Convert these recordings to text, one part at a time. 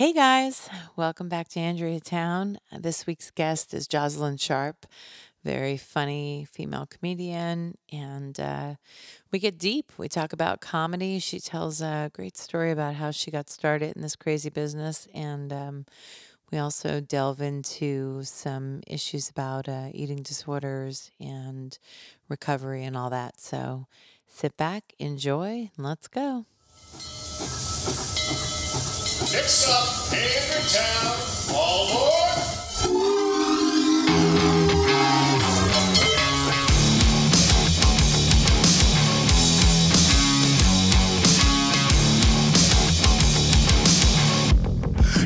Hey guys, welcome back to Andrea Town. This week's guest is Jocelyn Sharp, very funny female comedian, and uh, we get deep. We talk about comedy. She tells a great story about how she got started in this crazy business, and um, we also delve into some issues about uh, eating disorders and recovery and all that. So sit back, enjoy, and let's go. Next up, Andrea Town, all aboard!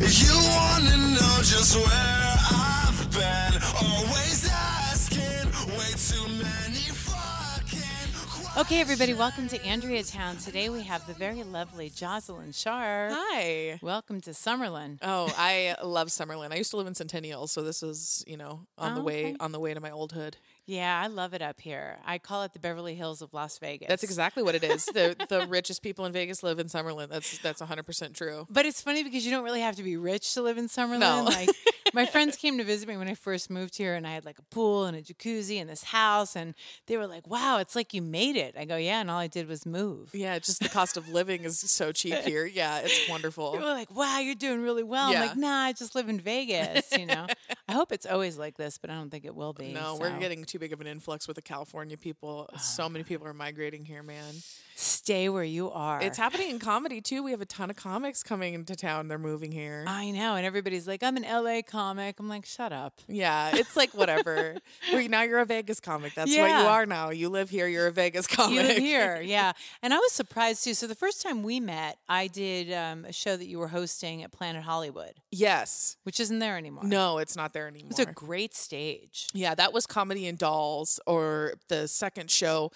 You Okay, everybody, welcome to Andrea Town. Today we have the very lovely Jocelyn Sharp. Hi. Welcome to Summerlin. Oh, I love Summerlin. I used to live in Centennial, so this is, you know, on the Oh, way okay. on the way to my old hood. Yeah, I love it up here. I call it the Beverly Hills of Las Vegas. That's exactly what it is. the the richest people in Vegas live in Summerlin. That's that's 100% true. But it's funny because you don't really have to be rich to live in Summerlin. No. Like my friends came to visit me when I first moved here and I had like a pool and a jacuzzi and this house and they were like, "Wow, it's like you made it." I go, "Yeah, and all I did was move." Yeah, just the cost of living is so cheap here. Yeah, it's wonderful. They were like, "Wow, you're doing really well." Yeah. I'm like, "Nah, I just live in Vegas." You know, I hope it's always like this, but I don't think it will be. No, we're so. getting too big of an influx with the California people. So many people are migrating here, man. stay where you are. It's happening in comedy too. We have a ton of comics coming into town. They're moving here. I know, and everybody's like, "I'm an LA comic." I'm like, "Shut up." Yeah, it's like whatever. we now you're a Vegas comic. That's what you are now. You live here. You're a Vegas comic. You live here, yeah. And I was surprised too. So the first time we met, I did um, a show that you were hosting at Planet Hollywood, Yes. which isn't there anymore. No, it's not there anymore. it's a great stage. yeah, that was Comedy and Dolls, or the second show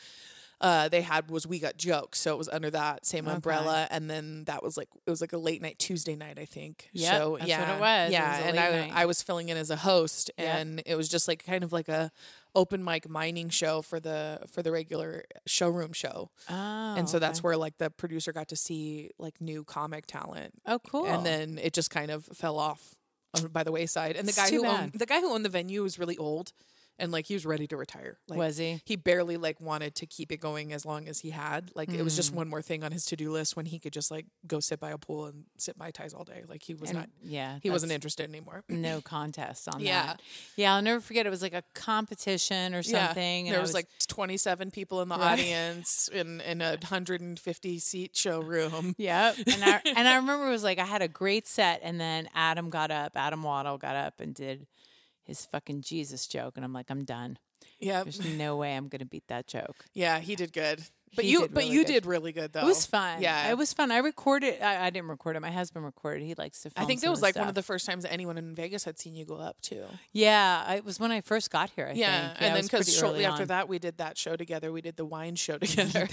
uh, they had was We Got Jokes. So it was under that same umbrella, and then that was like it was like a late night Tuesday night, I think. Yep, so that's what yeah, it was. It Yeah, was and I night. I was filling in as a host, Yep. and it was just like kind of like a open mic mining show for the for the regular showroom show. Oh, and so that's where like the producer got to see like new comic talent oh cool. and then it just kind of fell off uh, by the wayside and the guy who bad. owned the guy who owned the venue was really old and like he was ready to retire like Was he? he barely like wanted to keep it going as long as he had like it was Mm. just one more thing on his to-do list when he could just like go sit by a pool and sit mai tais all day like he was And- not yeah, he wasn't interested anymore No contest on Yeah. that. Yeah, I'll never forget. It was like a competition or something. and there I was, like 27 people in the Right. audience in in a 150 seat showroom Yep. And I and I remember it was like I had a great set and then Adam got up, Adam Waddle got up and did his fucking Jesus joke and I'm like, I'm done. yeah There's no way I'm gonna beat that joke. yeah he did good but He you did but you good. did really good though It was fun. yeah It was fun. I recorded I, I didn't record it. My husband recorded. He likes to film I think that was like one of the first times anyone in Vegas had seen you go up too. Yeah, it was when I first got here, I Yeah, think. and then because shortly after on. that we did that show together. We did the wine show together.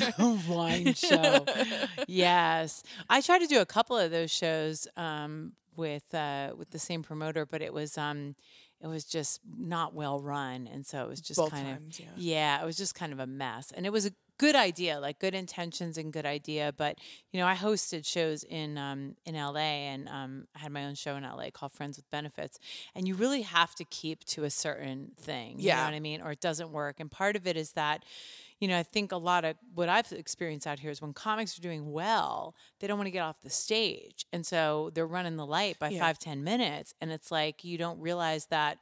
wine show. yes, I tried to do a couple of those shows um, with uh, with the same promoter, but it was um, it was just not well run, and so it was just Both kind times, of yeah. it was just kind of a mess, and it was a good idea, like good intentions and good idea, but you know, I hosted shows in um, in LA, and um, I had my own show in LA called Friends with Benefits, and you really have to keep to a certain thing, you know Yeah. what I mean, or it doesn't work, and part of it is that you know, I think a lot of what I've experienced out here is when comics are doing well, they don't want to get off the stage. And so they're running the light by Yeah. five, ten minutes. And it's like you don't realize that,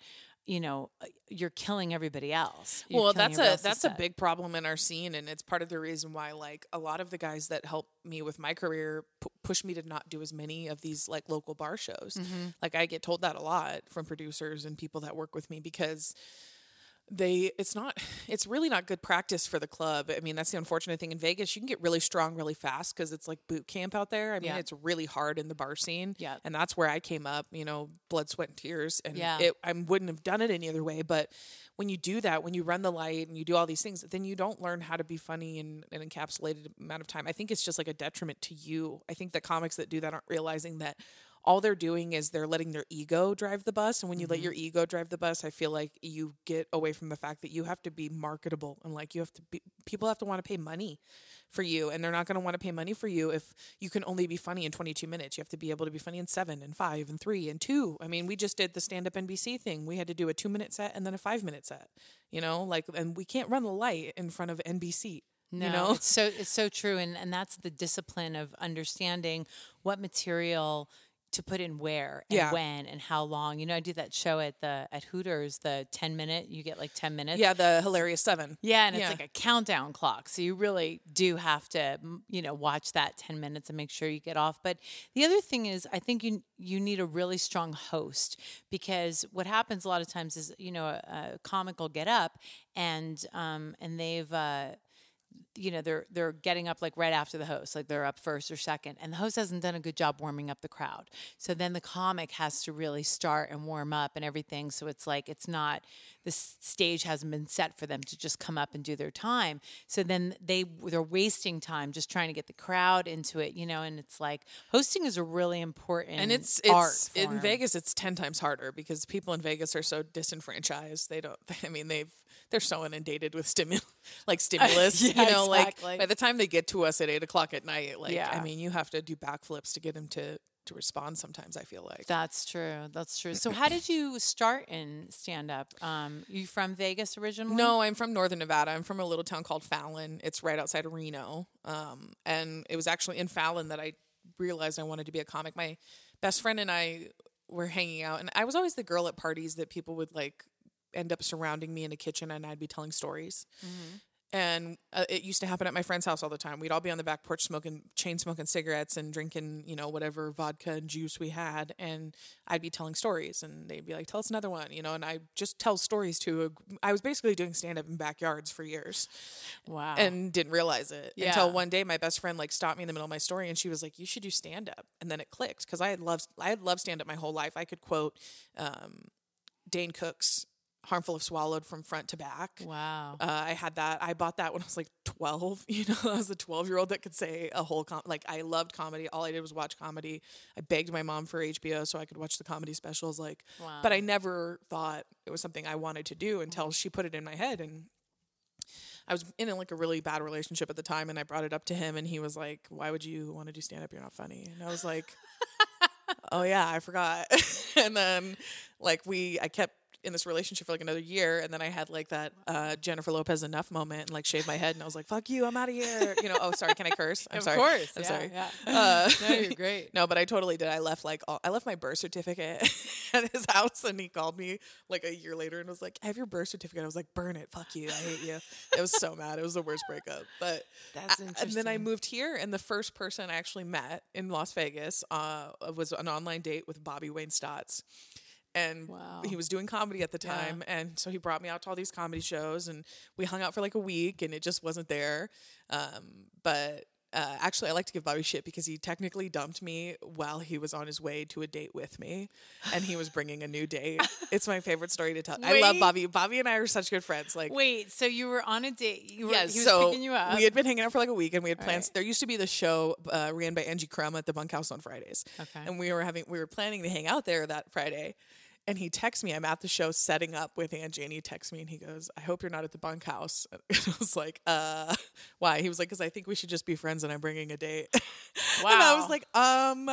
you know, uh, you're killing everybody else. You're well, that's a that's a big problem in our scene, and it's part of the reason why like a lot of the guys that help me with my career p- push me to not do as many of these like local bar shows. Mm-hmm. Like I get told that a lot from producers and people that work with me because they it's not it's really not good practice for the club i mean that's the unfortunate thing in vegas you can get really strong really fast because it's like boot camp out there i mean Yeah. it's really hard in the bar scene Yeah. and that's where i came up you know blood sweat and tears and Yeah. it i wouldn't have done it any other way but when you do that when you run the light and you do all these things then you don't learn how to be funny in an encapsulated amount of time i think it's just like a detriment to you i think that comics that do that aren't realizing that all they're doing is they're letting their ego drive the bus and when you let Mm-hmm. your ego drive the bus i feel like you get away from the fact that you have to be marketable and like you have to be people have to want to pay money for you and they're not going to want to pay money for you if you can only be funny in 22 minutes. You have to be able to be funny in 7 and 5 and 3 and 2 i mean we just did the stand up nbc thing. We had to do a 2 minute set and then a 5 minute set you know? Like and we can't run the light in front of nbc No, you know? it's so it's so true, and and that's the discipline of understanding what material to put in where and Yeah. when and how long. You know, I do that show at the at Hooters, the ten minute. You get like ten minutes. yeah the hilarious 7 Yeah, and it's like a countdown clock. So you really do have to, you know, watch that 10 minutes and make sure you get off. But the other thing is I think you you need a really strong host because what happens a lot of times is, you know, a, a comic will get up and um and they've uh you know they're they're getting up like right after the host like they're up first or second and the host hasn't done a good job warming up the crowd. So then the comic has to really start and warm up and everything so it's like it's not the stage hasn't been set for them to just come up and do their time. So then they they're wasting time just trying to get the crowd into it you know and it's like hosting is a really important and it's art it's in. Vegas it's 10 times harder because people in Vegas are so disenfranchised. They don't I mean they've they're so inundated with stimulus like stimulus Yeah, you know exactly. like by the time they get to us at 8 o'clock at night like Yeah. I mean you have to do backflips to get them to to respond sometimes I feel like That's true. That's true. So, how did you start in stand up? Um, you from Vegas originally? No, I'm from Northern Nevada. I'm from a little town called Fallon. It's right outside of Reno. Um, and it was actually in Fallon that I realized I wanted to be a comic. My best friend and I were hanging out, and I was always the girl at parties that people would like end up surrounding me in a kitchen, and I'd be telling stories. And uh, it used to happen at my friend's house all the time. We'd all be on the back porch smoking, chain smoking cigarettes and drinking, you know, whatever vodka and juice we had. And I'd be telling stories, and they'd be like, "Tell us another one," you know. And I just tell stories to. A, I was basically doing stand up in backyards for years, Wow. and didn't realize it Yeah. until one day my best friend like stopped me in the middle of my story, and she was like, "You should do stand up." And then it clicked because I had loved I had loved stand up my whole life. I could quote um, Dane Cook's "Harmful if Swallowed" from front to back. wow. Uh, I had that. I bought that when I was like 12. You know, I was a 12 year old that could say a whole com- like I loved comedy. All I did was watch comedy. I begged my mom for HBO so I could watch the comedy specials. Like, but I never thought it was something I wanted to do until she put it in my head. And I was in like a really bad relationship at the time, and I brought it up to him, and he was like, "Why would you want to do stand up? You're not funny." And I was like, "Oh yeah, I forgot." and then like we, I kept in this relationship for like another year, and then I had like that uh, Jennifer Lopez enough moment, and like shaved my head, and I was like, "Fuck you, I'm out of here." You know? Oh, sorry, can I curse? I'm Of sorry. course, I'm yeah, sorry. yeah. Uh, No, you're great. No, but I totally did. I left like all, I left my birth certificate at his house, and he called me like a year later and was like, "I have your birth certificate." I was like, "Burn it, fuck you, I hate you." it was so mad. It was the worst breakup. But That's I- and then I moved here, and the first person I actually met in Las Vegas uh, was an online date with Bobby Wayne Stotts. And Wow. he was doing comedy at the Yeah. time. And so he brought me out to all these comedy shows, and we hung out for like a week, and it just wasn't there. Um, but uh, actually, I like to give Bobby shit because he technically dumped me while he was on his way to a date with me, and he was bringing a new date. it's my favorite story to tell. I love Bobby. Bobby and I are such good friends. Like, Wait, so you were on a date? You were, yeah, he was so picking you up. we had been hanging out for like a week, and we had plans. right. There used to be the show uh, ran by Angie Crum at the Bunkhouse on Fridays, Okay. and we were having we were planning to hang out there that Friday. And he texts me. I'm at the show setting up with Angie, and he texts me and he goes, "I hope you're not at the bunkhouse." And I was like, "Uh, why?" He was like, "Cause I think we should just be friends, and I'm bringing a date." Wow. and I was like, "Um,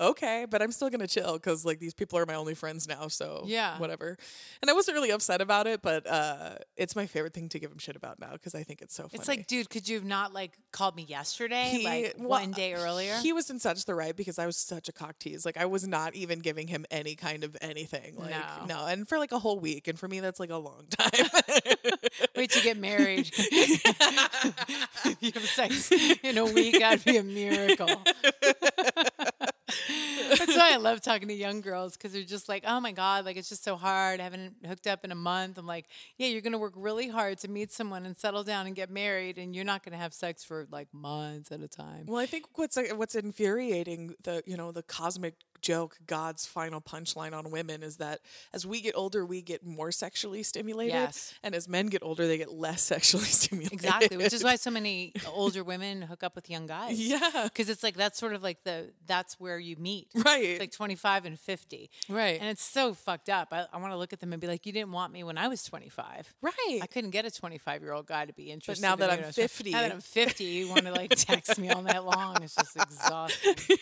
okay, but I'm still gonna chill because like these people are my only friends now, so Yeah. whatever." And I wasn't really upset about it, but uh, it's my favorite thing to give him shit about now because I think it's so funny. it's like, dude, could you have not like called me yesterday, He- like well, one day earlier? He was in such the right because I was such a cock tease. Like I was not even giving him any kind of anything. Like No. no, and for like a whole week, and for me that's like a long time. Wait to get married. you have sex in a week, that'd be a miracle. Why I love talking to young girls because they're just like, oh my God, like it's just so hard. I haven't hooked up in a month. I'm like, yeah, you're going to work really hard to meet someone and settle down and get married, and you're not going to have sex for like months at a time. well, I think what's what's infuriating the you know the cosmic joke God's final punchline on women is that as we get older, we get more sexually stimulated, Yes. and as men get older, they get less sexually stimulated. Exactly, which is why so many older women hook up with young guys. Yeah. because it's like that's sort of like the that's where you meet. Right. It's like twenty five and fifty. Right. and it's so fucked up. I, I want to look at them and be like, you didn't want me when I was twenty five. Right. I couldn't get a twenty five year old guy to be interested. But now in that I'm when I was 20 50. now that I'm fifty, you want to like text me all night long. It's just exhausting.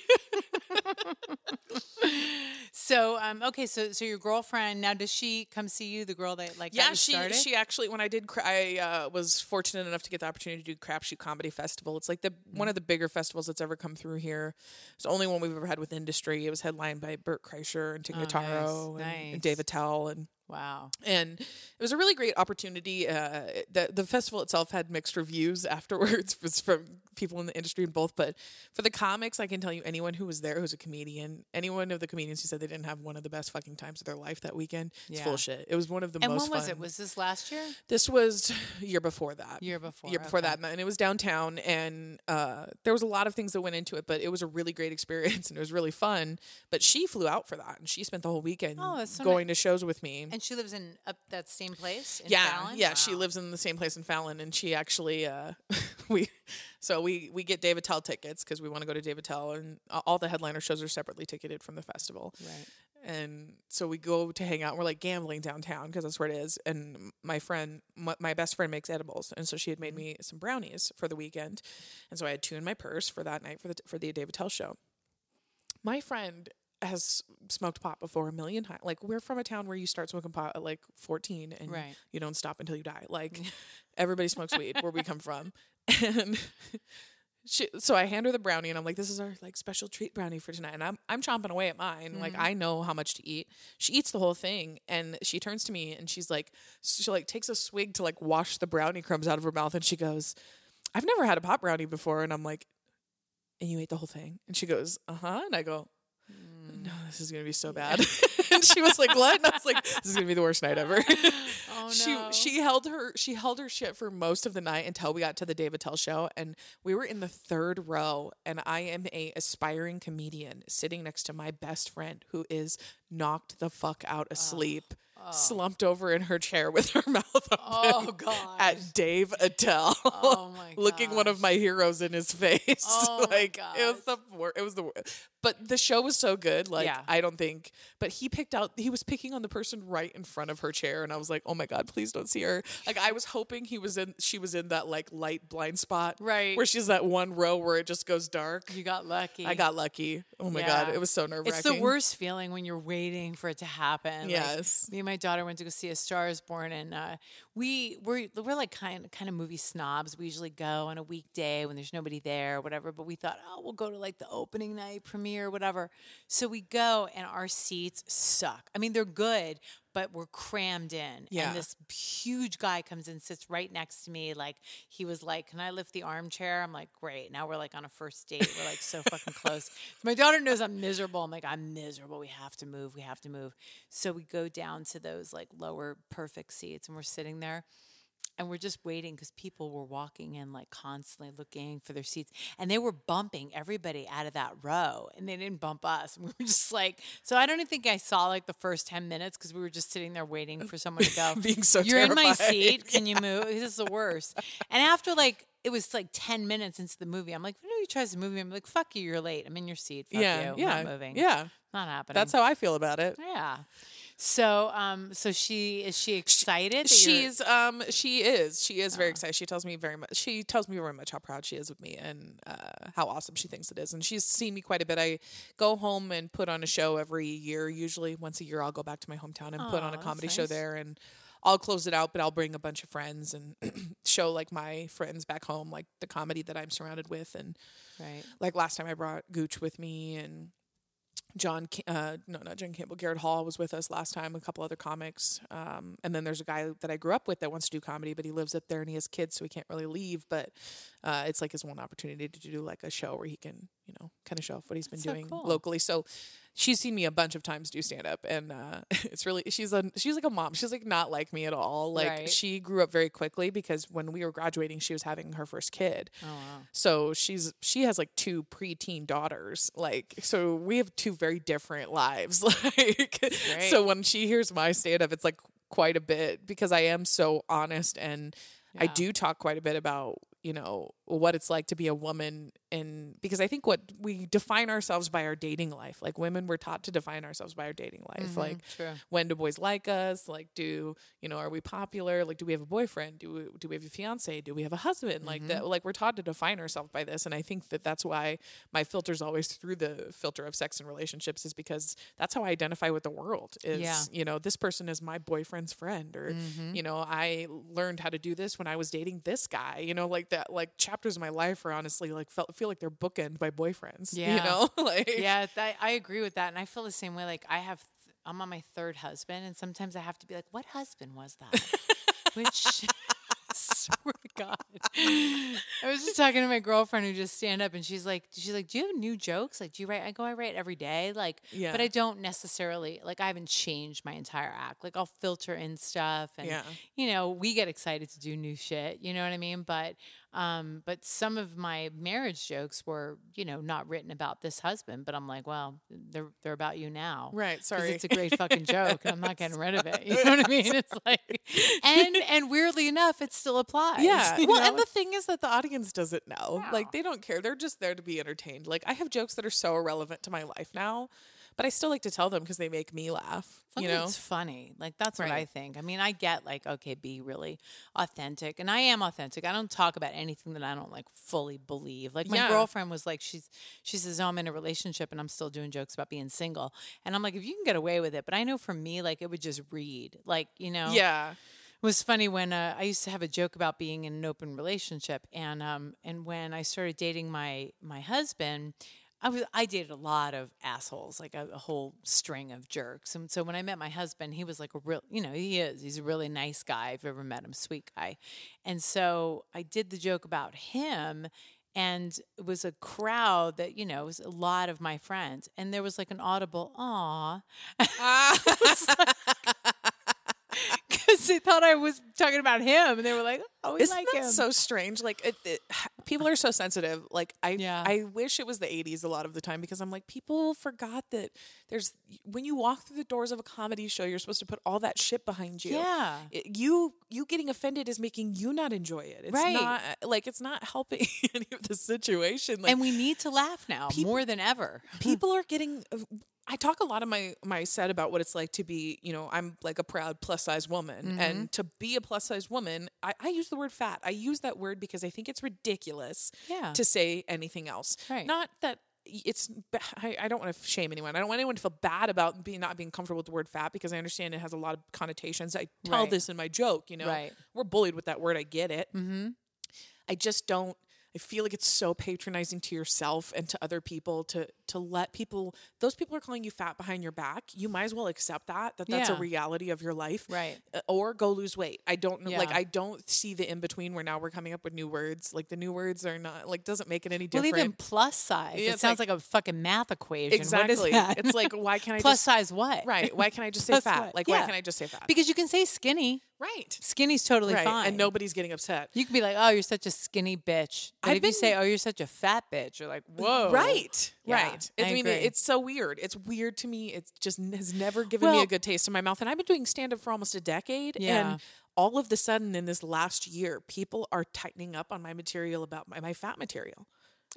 So um okay, so so your girlfriend now does she come see you? The girl that like yeah, she started? she actually when I did I uh, was fortunate enough to get the opportunity to do Crapshoot Comedy Festival. It's like the one of the bigger festivals that's ever come through here. It's the only one we've ever had with industry. It was headlined by Bert Kreischer and Tig Oh, Notaro nice, and, nice. and Dave Attell and wow. and it was a really great opportunity. Uh, the the festival itself had mixed reviews afterwards was from people in the industry and both, but for the comics, I can tell you anyone who was there who's a comedian, anyone of the comedians who said they didn't have one of the best fucking times of their life that weekend, it's Yeah. full shit. It was one of the And most when was fun. it? Was this last year? This was year before that. Year before, Year before okay. that, and it was downtown, and uh, there was a lot of things that went into it, but it was a really great experience, and it was really fun. But she flew out for that, and she spent the whole weekend Oh, so going to shows with me. And she lives in up that same place. In yeah, Fallon? yeah, she lives in the same place in Fallon, and she actually uh, we so we we get Dave Attell tickets because we want to go to Dave Attell, and all the headliner shows are separately ticketed from the festival. Right. and so we go to hang out. We're like gambling downtown because that's where it is. And my friend, my, my best friend, makes edibles, and so she had made me some brownies for the weekend, and so I had two in my purse for that night for the for the Dave Attell show. My friend has smoked pot before a million times. Like we're from a town where you start smoking pot at like fourteen, and Right. you don't stop until you die. Like everybody smokes weed where we come from, and. She, so I hand her the brownie and I'm like, "This is our like special treat brownie for tonight." And I'm I'm chomping away at mine, like I know how much to eat. She eats the whole thing, and she turns to me and she's like, she like takes a swig to like wash the brownie crumbs out of her mouth, and she goes, "I've never had a pot brownie before," and I'm like, "And you ate the whole thing?" And she goes, "Uh huh," and I go, "No, this is gonna be so bad." and she was like, "What?" And I was like, "This is gonna be the worst night ever." Oh she no. she held her she held her shit for most of the night until we got to the Dave Attell show and we were in the third row and I am a aspiring comedian sitting next to my best friend who is knocked the fuck out asleep slumped over in her chair with her mouth open Oh, gosh. at Dave Attell Oh, my looking one of my heroes in his face Oh, like it was the wor- it was the wor- but the show was so good like Yeah. I don't think but he picked out he was picking on the person right in front of her chair and I was like oh my god please don't see her like I was hoping he was in she was in that like light blind spot Right. where she's that one row where it just goes dark you got lucky. I got lucky oh my Yeah. god it was so nerve wracking It's the worst feeling when you're waiting for it to happen. Yes. me my daughter went to go see A Star Is Born, and uh, we we're we're like kind kind of movie snobs. We usually go on a weekday when there's nobody there, or whatever. But we thought, oh, we'll go to like the opening night premiere, or whatever. So we go, and our seats suck. I mean, they're good, but we're crammed in. Yeah. And this huge guy comes and sits right next to me. Like he was like, "Can I lift the armchair?" I'm like, "Great." Now we're like on a first date. We're like so fucking close. My daughter knows I'm miserable. I'm like, "I'm miserable. We have to move. We have to move." So we go down to those like lower perfect seats, and we're sitting there. And we're just waiting because people were walking in like constantly looking for their seats. And they were bumping everybody out of that row and they didn't bump us. And we were just like, so I don't even think I saw like the first 10 minutes because we were just sitting there waiting for someone to go. Being so You're in my seat. Can you move? This is the worst. And after like, it was like 10 minutes into the movie. I'm like, if anybody tries to move me, I'm like, fuck you, you're late. I'm in your seat. Fuck yeah you. I'm yeah not moving. yeah Not happening. that's how I feel about it Yeah. So, um, so she is she excited? She's um she is she is very excited. She tells me very much. She tells me very much how proud she is of me and uh, how awesome she thinks it is. And she's seen me quite a bit. I go home and put on a show every year. Usually once a year, I'll go back to my hometown and put on a that's comedy show nice. there and. I'll close it out, but I'll bring a bunch of friends and show like my friends back home, like the comedy that I'm surrounded with. And right. like last time I brought Gooch with me and John, uh, no, not John Campbell. Garrett Hall was with us last time. A couple other comics, um, and then there's a guy that I grew up with that wants to do comedy, but he lives up there and he has kids, so he can't really leave. But uh, it's like his one opportunity to do like a show where he can, you know, kind of show off what he's been That's so doing cool. locally. So she's seen me a bunch of times do stand up and uh, it's really she's a she's like a mom. She's like not like me at all. Like Right. she grew up very quickly because when we were graduating she was having her first kid. Oh wow. so she's she has like two preteen daughters. Like so we have two very different lives. Like so when she hears my stand up it's like quite a bit because i am so honest and i do talk quite a bit about you know what it's like to be a woman and because i think what we define ourselves by our dating life like women we're taught to define ourselves by our dating life like True. when do boys like us like do you know are we popular like do we have a boyfriend do we, do we have a fiance do we have a husband like Mm-hmm. that like we're taught to define ourselves by this and i think that that's why my filter's always through the filter of sex and relationships is because that's how i identify with the world is Yeah. Mm-hmm. you know this person is my boyfriend's friend or you know i learned how to do this when i was dating this guy you know like that like chapters of my life are honestly like felt feel like they're bookend by boyfriends Yeah. you know like yeah, th- I agree with that, and I feel the same way. Like I have, th- I'm on my third husband, and sometimes I have to be like, "What husband was that?" Which, swear to God, I was just talking to my girlfriend who just stand up, and she's like, "She's like, do you have new jokes? Like, do you write?" I go, "I write every day." Like, Yeah. but I don't necessarily like. I haven't changed my entire act. Like, I'll filter in stuff, and Yeah. you know, we get excited to do new shit. You know what I mean? But um, but some of my marriage jokes were, you know, not written about this husband. But I'm like, well, they're they're about you now, right? sorry. it's a great fucking joke, and I'm not getting rid of it. You know what I mean? It's like, and and weirdly enough, it still applies. Yeah. Well, know? and the thing is that the audience doesn't know. No. Like they don't care. They're just there to be entertained. Like I have jokes that are so irrelevant to my life now, but I still like to tell them because they make me laugh. As you know. it's funny. Like that's what I think. I mean, I get like, okay, be really authentic, and I am authentic. I don't talk about anything that I don't like fully believe. Like my Yeah. girlfriend was like, she's she says, "Oh, I'm in a relationship, and I'm still doing jokes about being single," and I'm like, if you can get away with it, but I know for me, like it would just read, like you know, Yeah. it was funny when uh, I used to have a joke about being in an open relationship, and um, and when I started dating my my husband, I was I dated a lot of assholes, like a, a whole string of jerks. And so when I met my husband, he was like a real, you know, he is. He's a really nice guy. If you've ever met him, sweet guy. And so I did the joke about him. And it was a crowd that, you know, it was a lot of my friends. And there was like an audible, aw. Because they thought I was talking about him. And they were like, oh, we Isn't like that him. so strange? Like it, it, people are so sensitive. Like I, Yeah. I wish it was the '80s a lot of the time because I'm like, people forgot that there's when you walk through the doors of a comedy show, you're supposed to put all that shit behind you. Yeah. It- you you getting offended is making you not enjoy it. It's Right. not like it's not helping any of the situation. Like and we need to laugh now more than ever. people are getting uh, I talk a lot of my my set about what it's like to be, you know, I'm like a proud plus size woman, Mm-hmm. and to be a plus size woman, I, I use the word fat. I use that word because I think it's ridiculous Yeah. to say anything else. Right. Not that it's. I, I don't want to shame anyone. I don't want anyone to feel bad about being not being comfortable with the word fat because I understand it has a lot of connotations. I tell Right. this in my joke. You know, Right. we're bullied with that word. I get it. Mm-hmm. I just don't. I feel like it's so patronizing to yourself and to other people to to let people those people are calling you fat behind your back. You might as well accept that that that's a reality of your life, Right. Uh, Or go lose weight. I don't know. Like I don't see the in between where now we're coming up with new words. Like the new words are not like doesn't make it any Well, different. even plus size. Yeah, it sounds like- like, a fucking math equation. exactly. What is that? It's like why can't I plus just size what? right? Why can't I just say fat? what? Like why can't I just say fat? Because you can say skinny. Right. Skinny's totally Right. fine. And nobody's getting upset. You could be like, "Oh, you're such a skinny bitch," but I've if you say, "Oh, you're such a fat bitch," you're like, "Whoa!" Right, Yeah, right. I I, mean, agree. it's so weird. It's weird to me. It just has never given me a good taste in my mouth. And I've been doing stand up for almost a decade. Yeah. And all of the sudden, in this last year, people are tightening up on my material about my, my fat material.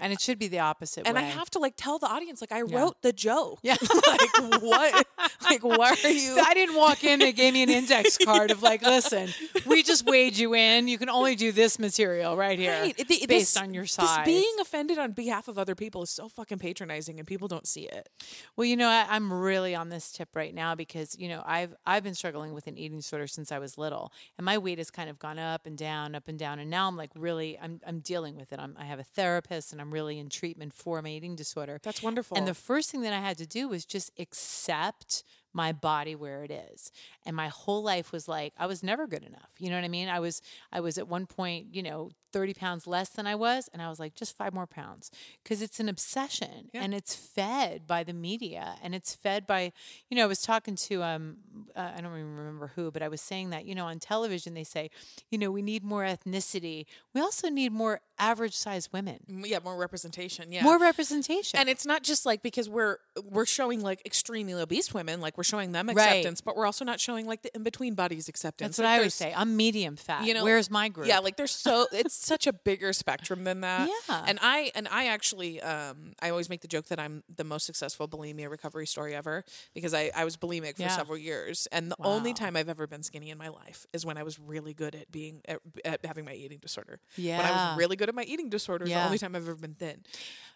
And it should be the opposite. And I have to like tell the audience, like, I Yeah. wrote the joke. Yeah. like, what? Like, why are you? I didn't walk in and gave me an index card of like, listen, we just weighed you in. You can only do this material right here, Right. Based this- on your this size. being offended on behalf of other people is so fucking patronizing, and people don't see it. Well, you know, I, I'm really on this tip right now because you know I've I've been struggling with an eating disorder since I was little, and my weight has kind of gone up and down, up and down, and now I'm like really I'm I'm dealing with it. I'm, I have a therapist, and I'm really in treatment for my eating disorder. That's wonderful. And the first thing that I had to do was just accept my body where it is. And my whole life was like I was never good enough. You know what I mean? I was I was at one point, you know, 30 pounds less than I was. And I was like, just five more pounds. Because it's an obsession and it's fed by the media and it's fed by, you know, I was talking to, um, uh, I don't even remember who, but I was saying that, you know, on television, they say, you know, we need more ethnicity. We also need more average sized women, yeah, more representation. Yeah, more representation. and it's not just like because we're we're showing like extremely obese women, like we're showing them Right. acceptance, but we're also not showing like the in between bodies acceptance. That's what Like, I always say. I'm medium fat. you know where's my group? yeah like there's so it's such a bigger spectrum than that Yeah. and i and i actually um i always make the joke that i'm the most successful bulimia recovery story ever because i i was bulimic for Yeah. several years and the only time i've ever been skinny in my life is when i was really good at being at, at having my eating disorder Yeah. when i was really good at my eating disorder is the only time i've ever been thin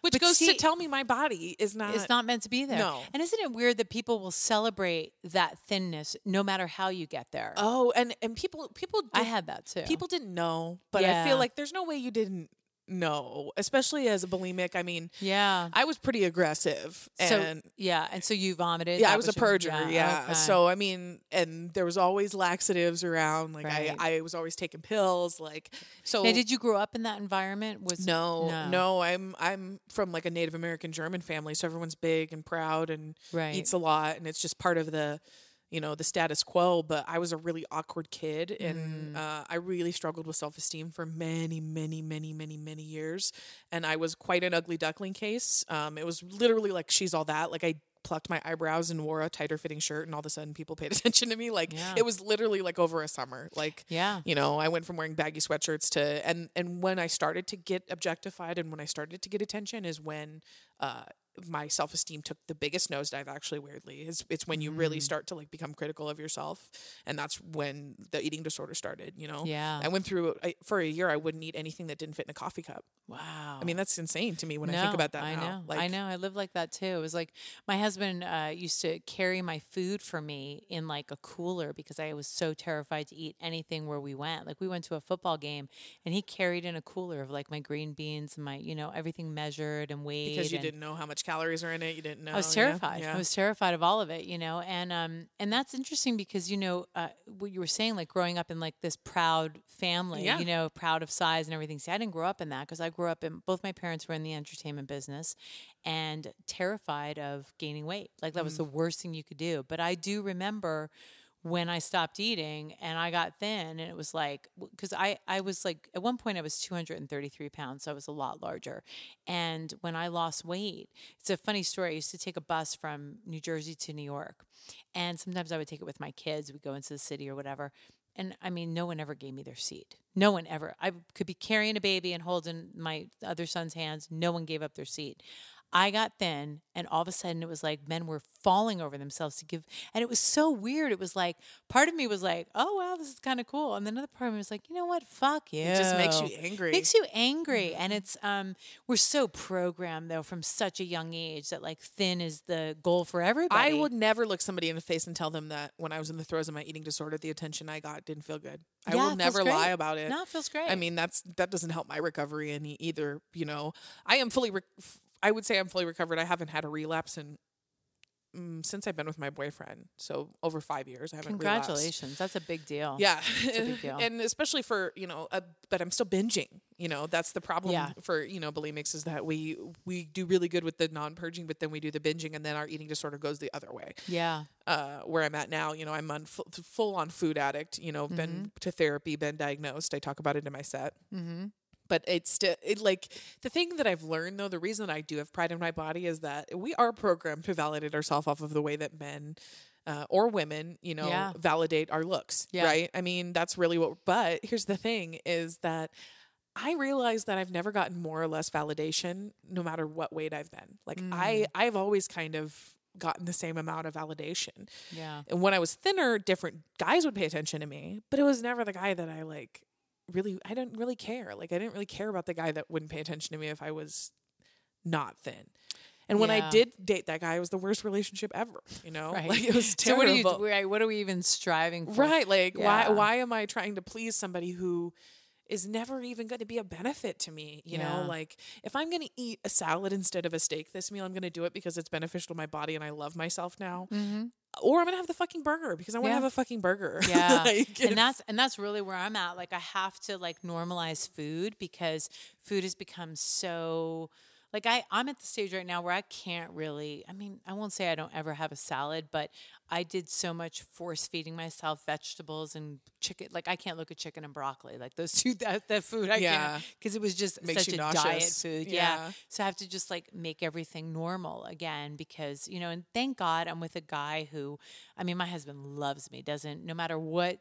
which But goes see- to tell me my body is not it's not meant to be there. No. And isn't it weird that people will celebrate that thinness no matter how you get there? oh and and people people I did- had that too. people didn't know but i feel like there's no way you didn't know especially as a bulimic i mean yeah. I was pretty aggressive, So and yeah, and so you vomited. yeah, I was a purger. Yeah, okay. so I mean, and there was always laxatives around. Like Right. I, I was always taking pills. Like so. now, did you grow up in that environment? Was no, no, I'm I'm from like a Native American German family, so everyone's big and proud and Right. eats a lot, and it's just part of the, you know, the status quo. But I was a really awkward kid, and Mm. uh, I really struggled with self esteem for many, many, many, many, many years, and I was quite an ugly duckling case. Um, it was literally like she's all that. Like I plucked my eyebrows and wore a tighter fitting shirt and all of a sudden people paid attention to me like Yeah. it was literally like over a summer like Yeah. you know i went from wearing baggy sweatshirts to and and when i started to get objectified and when i started to get attention is when uh my self-esteem took the biggest nosedive actually weirdly is it's when you Mm. really start to like become critical of yourself and that's when the eating disorder started you know Yeah. i went through I, for a year i wouldn't eat anything that didn't fit in a coffee cup Wow. i mean that's insane to me when i think about that I now know. like I know. I lived like that too. It was like my husband uh, used to carry my food for me in like a cooler because I was so terrified to eat anything where we went. Like we went to a football game and he carried in a cooler of like my green beans and my, you know, everything measured and weighed. because you and- didn't know how much calories are in it you didn't know I was terrified. yeah. I was terrified of all of it, you know, and um, and that's interesting because you know uh, what you were saying, like growing up in like this proud family, Yeah. you know, proud of size and everything. See, I didn't grow up in that because I grew up in both my parents were in the entertainment business, and terrified of gaining weight. Like that Mm. was the worst thing you could do. But I do remember when I stopped eating and I got thin, and it was like, because I, I was like, at one point I was 233 pounds, so I was a lot larger. And when I lost weight, it's a funny story. I used to take a bus from New Jersey to New York, and sometimes I would take it with my kids. We'd go into the city or whatever. And I mean, no one ever gave me their seat. No one ever. I could be carrying a baby and holding my other son's hands. No one gave up their seat. I got thin, and all of a sudden it was like men were falling over themselves to give. And it was so weird. It was like part of me was like, "Oh wow, this is kind of cool," and then another part of me was like, "You know what? Fuck you." It just makes you angry. Makes you angry, and it's um, we're so programmed though from such a young age that like thin is the goal for everybody. I would never look somebody in the face and tell them that when I was in the throes of my eating disorder, the attention I got didn't feel good. I Yeah, will never lie about it. No, it feels great. I mean, that's that doesn't help my recovery any either. You know, I am fully. Re- I would say I'm fully recovered. I haven't had a relapse in mm, since I've been with my boyfriend, so over five years. I haven't. relapsed. Congratulations, that's a big deal. Yeah, a big deal. and especially for you know, uh, but I'm still binging. You know, that's the problem Yeah. for you know bulimics is that we we do really good with the non-purging, but then we do the binging, and then our eating disorder goes the other way. yeah. Uh, where I'm at now, you know, I'm on full, full on food addict. You know, been to therapy, been diagnosed. I talk about it in my set. Mm-hmm. But it's still it, like the thing that I've learned though. The reason I do have pride in my body is that we are programmed to validate ourselves off of the way that men uh, or women, you know, Yeah. validate our looks. Yeah. Right. I mean, that's really what. But here's the thing: is that I realize that I've never gotten more or less validation, no matter what weight I've been. Like I, I've always kind of gotten the same amount of validation. Yeah. And when I was thinner, different guys would pay attention to me, but it was never the guy that I like really I didn't really care. Like I didn't really care about the guy that wouldn't pay attention to me if I was not thin. And when I did date that guy, it was the worst relationship ever, you know? Right. Like it was So what are you? terrible. What are we even striving for? Right. Like why Yeah. why am I trying to please somebody who is never even going to be a benefit to me, you Yeah. know? Like if I'm going to eat a salad instead of a steak this meal, I'm going to do it because it's beneficial to my body and I love myself now. Mm-hmm. or I'm gonna have the fucking burger because I want to Yeah. have a fucking burger. Yeah. Like, and that's and that's really where I'm at. Like I have to like normalize food because food has become so like I I'm at the stage right now where I can't really I mean, I won't say I don't ever have a salad, but I did so much force feeding myself vegetables and chicken like I can't look at chicken and broccoli. Like those two that, that food I Yeah. can't because it was just Makes such a diet food. Yeah. Yeah. So I have to just like make everything normal again because, you know, and thank God I'm with a guy who, I mean, my husband loves me, doesn't, no matter what.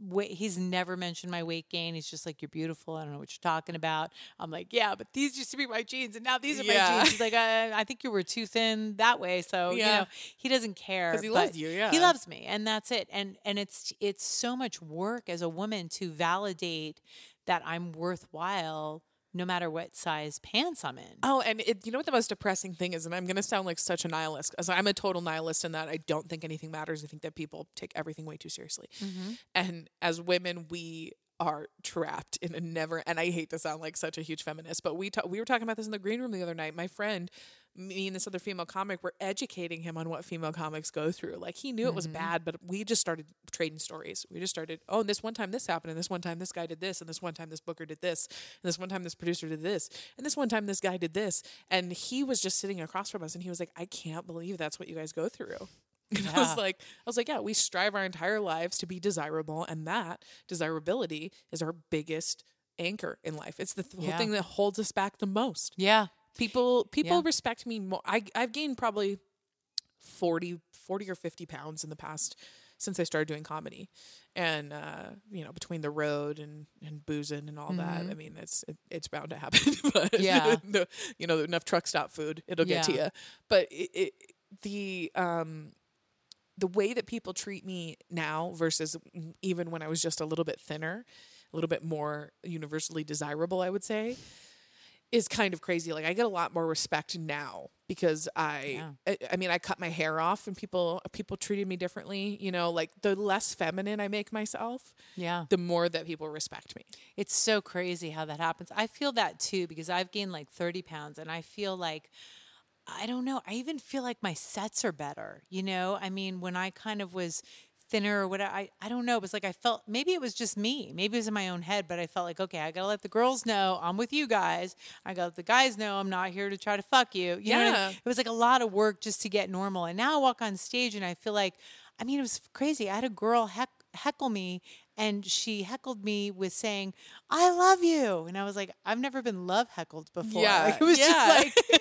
Weight, he's never mentioned my weight gain. He's just like, You're beautiful. I don't know what you're talking about. I'm like, Yeah, but these used to be my jeans, and now these are my jeans. He's like, I, I think you were too thin that way. So, you know, he doesn't care. 'Cause he loves you, yeah. He loves me, and that's it. And and it's it's so much work as a woman to validate that I'm worthwhile no matter what size pants I'm in. Oh, and it, you know what the most depressing thing is, and I'm going to sound like such a nihilist, because I'm a total nihilist in that I don't think anything matters. I think that people take everything way too seriously, mm-hmm. and as women, we are trapped in a never. And I hate to sound like such a huge feminist, but we ta- we were talking about this in the green room the other night. My friend, me and this other female comic, were educating him on what female comics go through. Like he knew it was mm-hmm. bad, but we just started trading stories. We just started. Oh, and this one time this happened, and this one time this guy did this, and this one time this booker did this, and this one time this producer did this, and this one time this guy did this, and he was just sitting across from us, and he was like, "I can't believe that's what you guys go through." And I was like, I was like, yeah, we strive our entire lives to be desirable, and that desirability is our biggest anchor in life. It's the th- whole Yeah. thing that holds us back the most. Yeah. People people Yeah. respect me more. I I've gained probably 40, 40 or 50 pounds in the past since I started doing comedy. And uh, you know, between the road and and boozing and all that, I mean, it's it, it's bound to happen. but Mm-hmm. Yeah. the, you know, enough truck stop food, it'll get to you. But it, it the um the way that people treat me now versus even when I was just a little bit thinner, a little bit more universally desirable, I would say, is kind of crazy. Like I get a lot more respect now because I, I, I mean, I cut my hair off and people people treated me differently. You know, like the less feminine I make myself, Yeah. the more that people respect me. It's so crazy how that happens. I feel that too because I've gained like 30 pounds and I feel like, I don't know, I even feel like my sets are better. You know, I mean, when I kind of was thinner or whatever, I, I don't know. It was like I felt maybe it was just me. Maybe it was in my own head, but I felt like, okay, I got to let the girls know I'm with you guys. I got to let the guys know I'm not here to try to fuck you. You know what I Yeah. mean? It was like a lot of work just to get normal. And now I walk on stage and I feel like, I mean, it was crazy. I had a girl heck, heckle me and she heckled me with saying, I love you. And I was like, I've never been love heckled before. Yeah, Like, it was yeah. just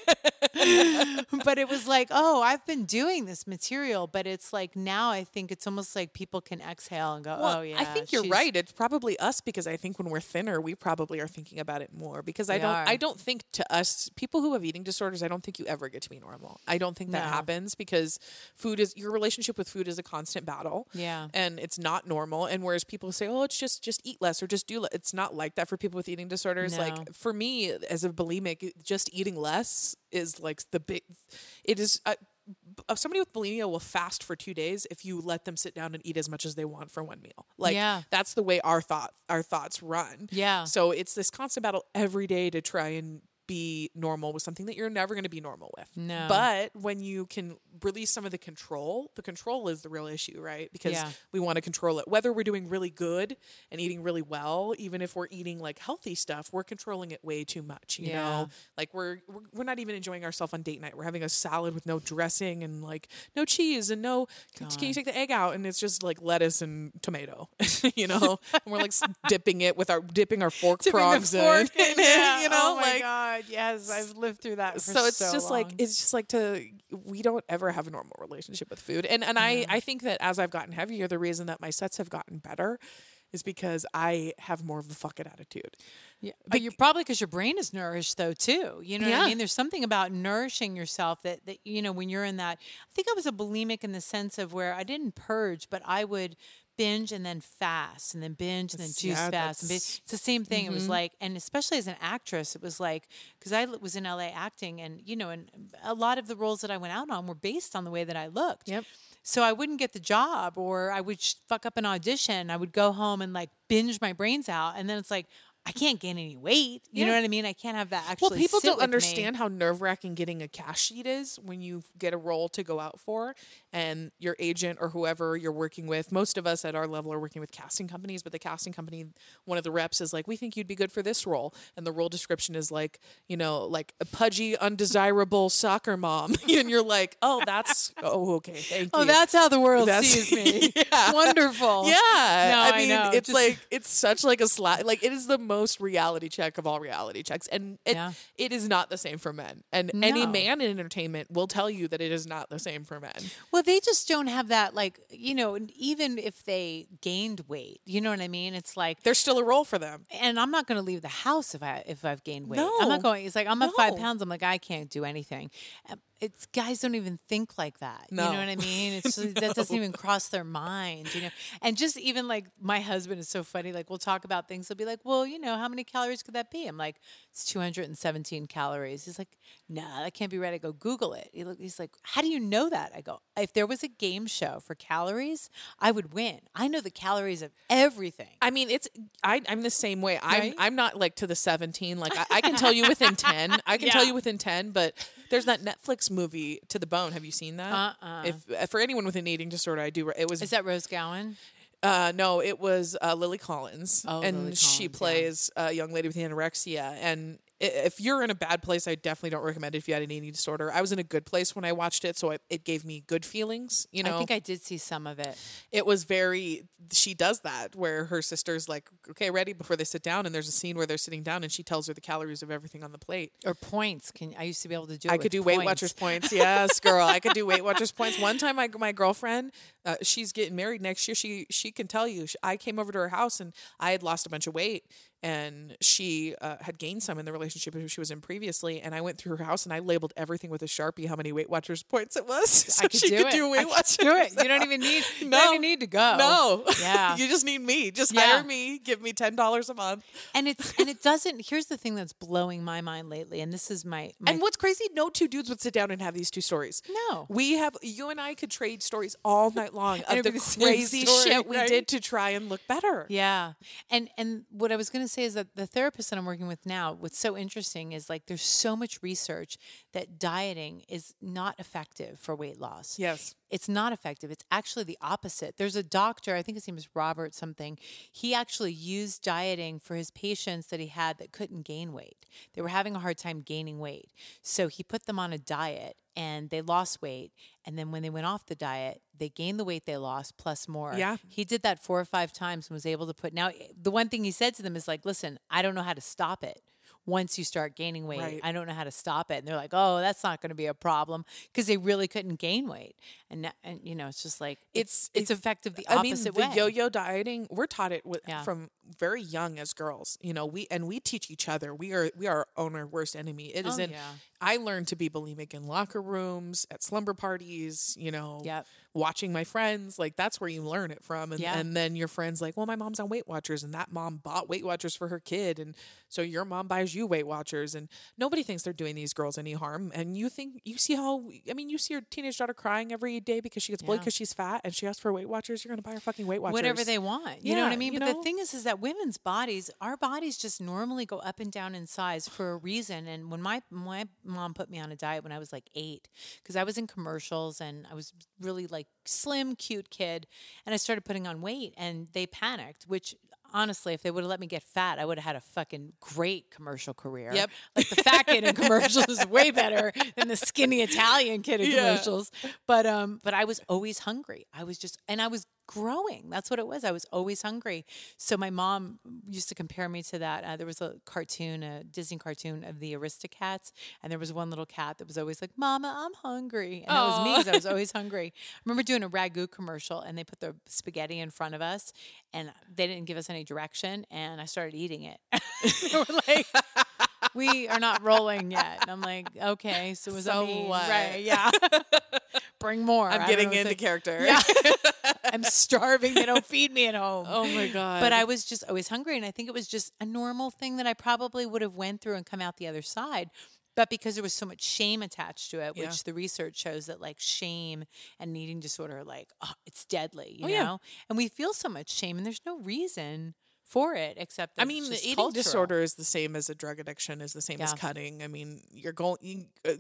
like, but it was like, oh, I've been doing this material. But it's like now I think it's almost like people can exhale and go, Well, oh, yeah. I think you're right. It's probably us because I think when we're thinner, we probably are thinking about it more. Because I don't, are. I don't think to us people who have eating disorders, I don't think you ever get to be normal. I don't think that No. happens because food is your relationship with food is a constant battle. Yeah. and it's not normal. And whereas people say, oh, it's just just eat less or just do, le-. it's not like that for people with eating disorders. No. Like for me, as a bulimic, just eating less is like the big. It is. Uh, uh, somebody with bulimia will fast for two days if you let them sit down and eat as much as they want for one meal. Like Yeah. that's the way our thought our thoughts run. Yeah. So it's this constant battle every day to try and be normal with something that you're never going to be normal with. No. But when you can release some of the control, the control is the real issue, right? Because Yeah. we want to control it. Whether we're doing really good and eating really well, even if we're eating like healthy stuff, we're controlling it way too much, you Yeah. know? Like we're, we're we're not even enjoying ourselves on date night. We're having a salad with no dressing and like no cheese and no can you take the egg out and it's just like lettuce and tomato, you know? and we're like dipping it with our dipping our fork Tipping the prongs fork in, in, yeah. you know, oh my like God, yes, I've lived through that. For so it's just like it's just like to we don't ever have a normal relationship with food and and Mm-hmm. i i think that as i've gotten heavier the reason that my sets have gotten better is because i have more of a fuck it attitude Yeah, but you're probably because your brain is nourished though too. You know what I mean? There's something about nourishing yourself that that you know when you're in that. I think I was a bulimic in the sense of where I didn't purge, but I would binge and then fast and then binge and then juice yeah, fast. And binge. It's the same thing. It was mm-hmm. like, and especially as an actress, it was like because I was in LA acting, and you know, and a lot of the roles that I went out on were based on the way that I looked. Yep. So I wouldn't get the job, or I would fuck up an audition. I would go home and like binge my brains out, and then it's like, I can't gain any weight. You know what I mean? I can't have that actually. Well, people don't with me. understand how nerve wracking getting a cash sheet is when you get a role to go out for, and your agent or whoever you're working with. Most of us at our level are working with casting companies, but the casting company, one of the reps is like, "We think you'd be good for this role," and the role description is like, you know, like a pudgy, undesirable soccer mom, and you're like, "Oh, that's oh, okay, thank Oh, you." Oh, that's how the world That's- sees me. Yeah. Wonderful. Yeah, No, I I mean, know, it's just- like it's such like a slap. Like it is the most reality check of all reality checks, and it, Yeah. it is not the same for men. And any man in entertainment will tell you that it is not the same for men. Well, they just don't have that, like, you know, and even if they gained weight, you know what I mean? It's like, There's still a role for them. and I'm not going to leave the house if I if I've gained weight. I'm not going. It's like I'm at five pounds. I'm like I can't do anything. It's guys don't even think like that. You know what I mean? It's just, that doesn't even cross their mind. You know, and just even like my husband is so funny. Like we'll talk about things. He'll be like, "Well, you know, how many calories could that be?" I'm like, "It's 217 calories." He's like, "No, that can't be right." I go, "Google it." He look, he's like, "How do you know that?" I go, "If there was a game show for calories, I would win. I know the calories of everything." I mean, it's I, I'm the same way. I'm Right? I'm not like to the 17. Like I, I can tell you within 10. I can tell you within 10. But there's that Netflix movie To the Bone. Have you seen that? Uh-uh. If uh, for anyone with an eating disorder, I do. It was Is that Rose Gowan? Uh, no, it was uh, Lily Collins, Oh, and Lily she Collins, yeah. plays a young lady with anorexia. And if you're in a bad place, I definitely don't recommend it if you had an eating disorder. I was in a good place when I watched it, so it, it gave me good feelings. You know, I think I did see some of it. it was very. She does that where her sister's like, "Okay, ready?" Before they sit down, and there's a scene where they're sitting down, and she tells her the calories of everything on the plate. Or points. Can I used to be able to do? It I could do Weight. Watchers points. Yes, girl. I could do Weight Watchers points. One time, my my girlfriend, uh, she's getting married next year. She she can tell you. I came over to her house and I had lost a bunch of weight, and she uh, had gained some in the relationship she was in previously. And I went through her house and I labeled everything with a sharpie how many Weight Watchers points it was. So I could she do could it. do I Weight could Watchers. do it. You don't even need. You No. don't even need to go. No. Yeah. you just need me. Just Yeah. hire me. Give me ten dollars a month. and it's and it doesn't. Here's the thing that's blowing my mind lately, and this is my, my And what's crazy, no two dudes would sit down and have these two stories. No. We have you and I could trade stories all night long of the the crazy story, shit we right? did to try and look better. Yeah. And and what I was going to say is that the therapist that I'm working with now, what's so interesting is like there's so much research that dieting is not effective for weight loss. Yes. It's not effective. It's actually the opposite. There's a doctor, I think his name is Robert something. He actually used dieting for his patients that he had that couldn't gain weight. They were having a hard time gaining weight. So he put them on a diet and they lost weight. And then when they went off the diet, they gained the weight they lost plus more. Yeah. He did that four or five times and was able to put. Now, eh, the one thing he said to them is like, listen, I don't know how to stop it. Once you start gaining weight, Right. I don't know how to stop it. And they're like, oh, that's not going to be a problem because they really couldn't gain weight. And, and you know, it's just like, it's, it's, It's- effective the I mean, the way. yo-yo dieting, we're taught it with, Yeah. from very young as girls. You know, we and we teach each other. We are we are our own our worst enemy. It is Oh, in. yeah. I learned to be bulimic in locker rooms, at slumber parties. You know, Yep. Watching my friends. Like that's where you learn it from. And, Yeah. and then your friends like, well, my mom's on Weight Watchers, and that mom bought Weight Watchers for her kid, and so your mom buys you Weight Watchers, and nobody thinks they're doing these girls any harm. And you think you see how I mean, you see your teenage daughter crying every day because she gets bullied Yeah. because she's fat, and she asks for Weight Watchers. You're gonna buy her fucking Weight Watchers. Whatever they want. You know what I mean? But the thing is, is that women's bodies, our bodies just normally go up and down in size for a reason. And when my, my mom put me on a diet when I was like eight, because I was in commercials and I was really like slim, cute kid. And I started putting on weight and they panicked, which honestly, if they would have let me get fat, I would have had a fucking great commercial career. Yep. Like the fat kid in commercials is way better than the skinny Italian kid in Yeah. commercials. But um, but I was always hungry. I was just and I was growing. That's what it was. I was always hungry. So my mom used to compare me to that. Uh, there was a cartoon, a Disney cartoon of the Aristocats, and there was one little cat that was always like, "Mama, I'm hungry," and it was me because I was always hungry. I remember doing a ragu commercial, and they put the spaghetti in front of us, and they didn't give us any direction, and I started eating it. they were like. We are not rolling yet. And I'm like, okay, so was So that me? what? Right, yeah. Bring more. I'm getting into to- character. Yeah. I'm starving. They don't feed me at home. oh my god. But I was just always hungry, and I think it was just a normal thing that I probably would have went through and come out the other side. But because there was so much shame attached to it, Yeah. which the research shows that like shame and eating disorder, like oh, it's deadly, you Oh, know. yeah. And we feel so much shame, and there's no reason for it, except I mean, just eating cultural. disorder is the same as a drug addiction, is the same as cutting. I mean, you're going. You, uh,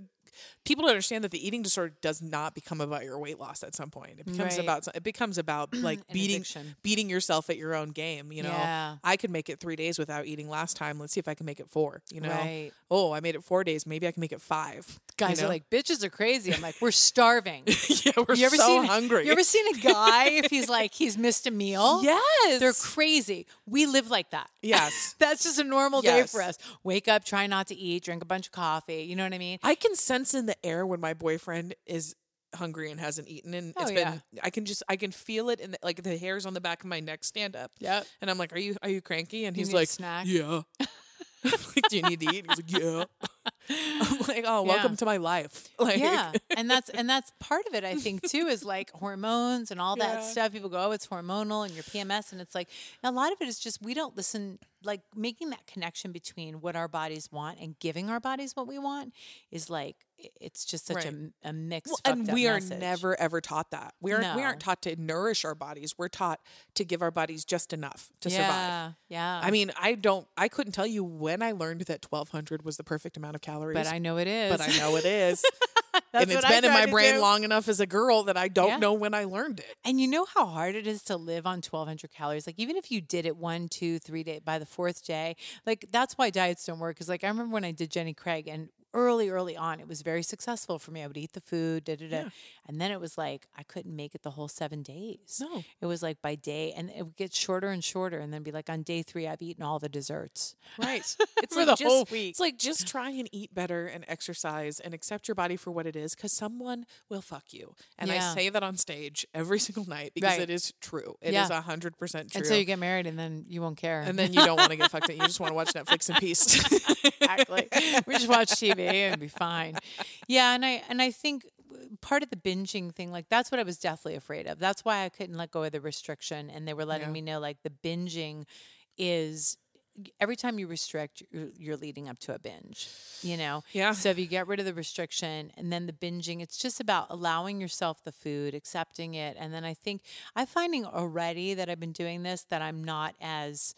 people don't understand that the eating disorder does not become about your weight loss at some point. It becomes Right. about it becomes about like beating addiction. beating yourself at your own game. You know, Yeah. I could make it three days without eating last time. Let's see if I can make it four. You know, Right. oh, I made it four days. Maybe I can make it five. you Guys know? are like, bitches are crazy. I'm like, we're starving. yeah, we're you ever so seen hungry. You ever seen a guy if he's like he's missed a meal? yes, They're crazy. We live like that. yes. That's just a normal day for us. Wake up, try not to eat, drink a bunch of coffee. You know what I mean? I can sense in the air when my boyfriend is hungry and hasn't eaten and Oh, it's yeah. been I can just I can feel it in the, like the hairs on the back of my neck stand up. Yeah. And I'm like, "Are you are you cranky?" And You he's like? "Yeah." like, "Do you need to eat?" And he's like, "Yeah." I'm like, "Oh, welcome Yeah. to my life." Like yeah and that's and that's part of it i think too is like hormones and all that Yeah. stuff people go oh it's hormonal and your pms and it's like a lot of it is just we don't listen like making that connection between what our bodies want and giving our bodies what we want is like it's just such a Right. m a, mixed Well, and we are message. never ever taught that. We aren't we aren't taught to nourish our bodies. We're taught to give our bodies just enough to survive. yeah yeah I mean, I don't I couldn't tell you when I learned that 1200 was the perfect amount of calories. but i know it is but I know it is. And it's been in my brain do. long enough as a girl that I don't Yeah. know when I learned it. And you know how hard it is to live on 1200 calories? Like, even if you did it one, two, three days by the fourth day, like, that's why diets don't work. Cause, like, I remember when I did Jenny Craig and early, early on, it was very successful for me. I would eat the food, da da da. And then it was like, I couldn't make it the whole seven days. No. It was like by day, and it would get shorter and shorter. And then be like, on day three, I've eaten all the desserts. Right. It's For like the just, whole week. It's like just try and eat better and exercise and accept your body for what it is because someone will fuck you. And Yeah. I say that on stage every single night because Right. it is true. It is Yeah. a hundred percent true. Until you get married, and then you won't care. and then you don't want to get fucked up. You just want to watch Netflix in peace. exactly. we just watch TV and be fine. Yeah, and I and I think uh, part of the binging thing, like that's what I was deathly afraid of. That's why I couldn't let go of the restriction, and they were letting Yeah. me know like the binging is every time you restrict, you're, you're leading up to a binge. You know. Yeah. So if you get rid of the restriction and then the binging, it's just about allowing yourself the food, accepting it, and then I think I'm finding already that I've been doing this that I'm not as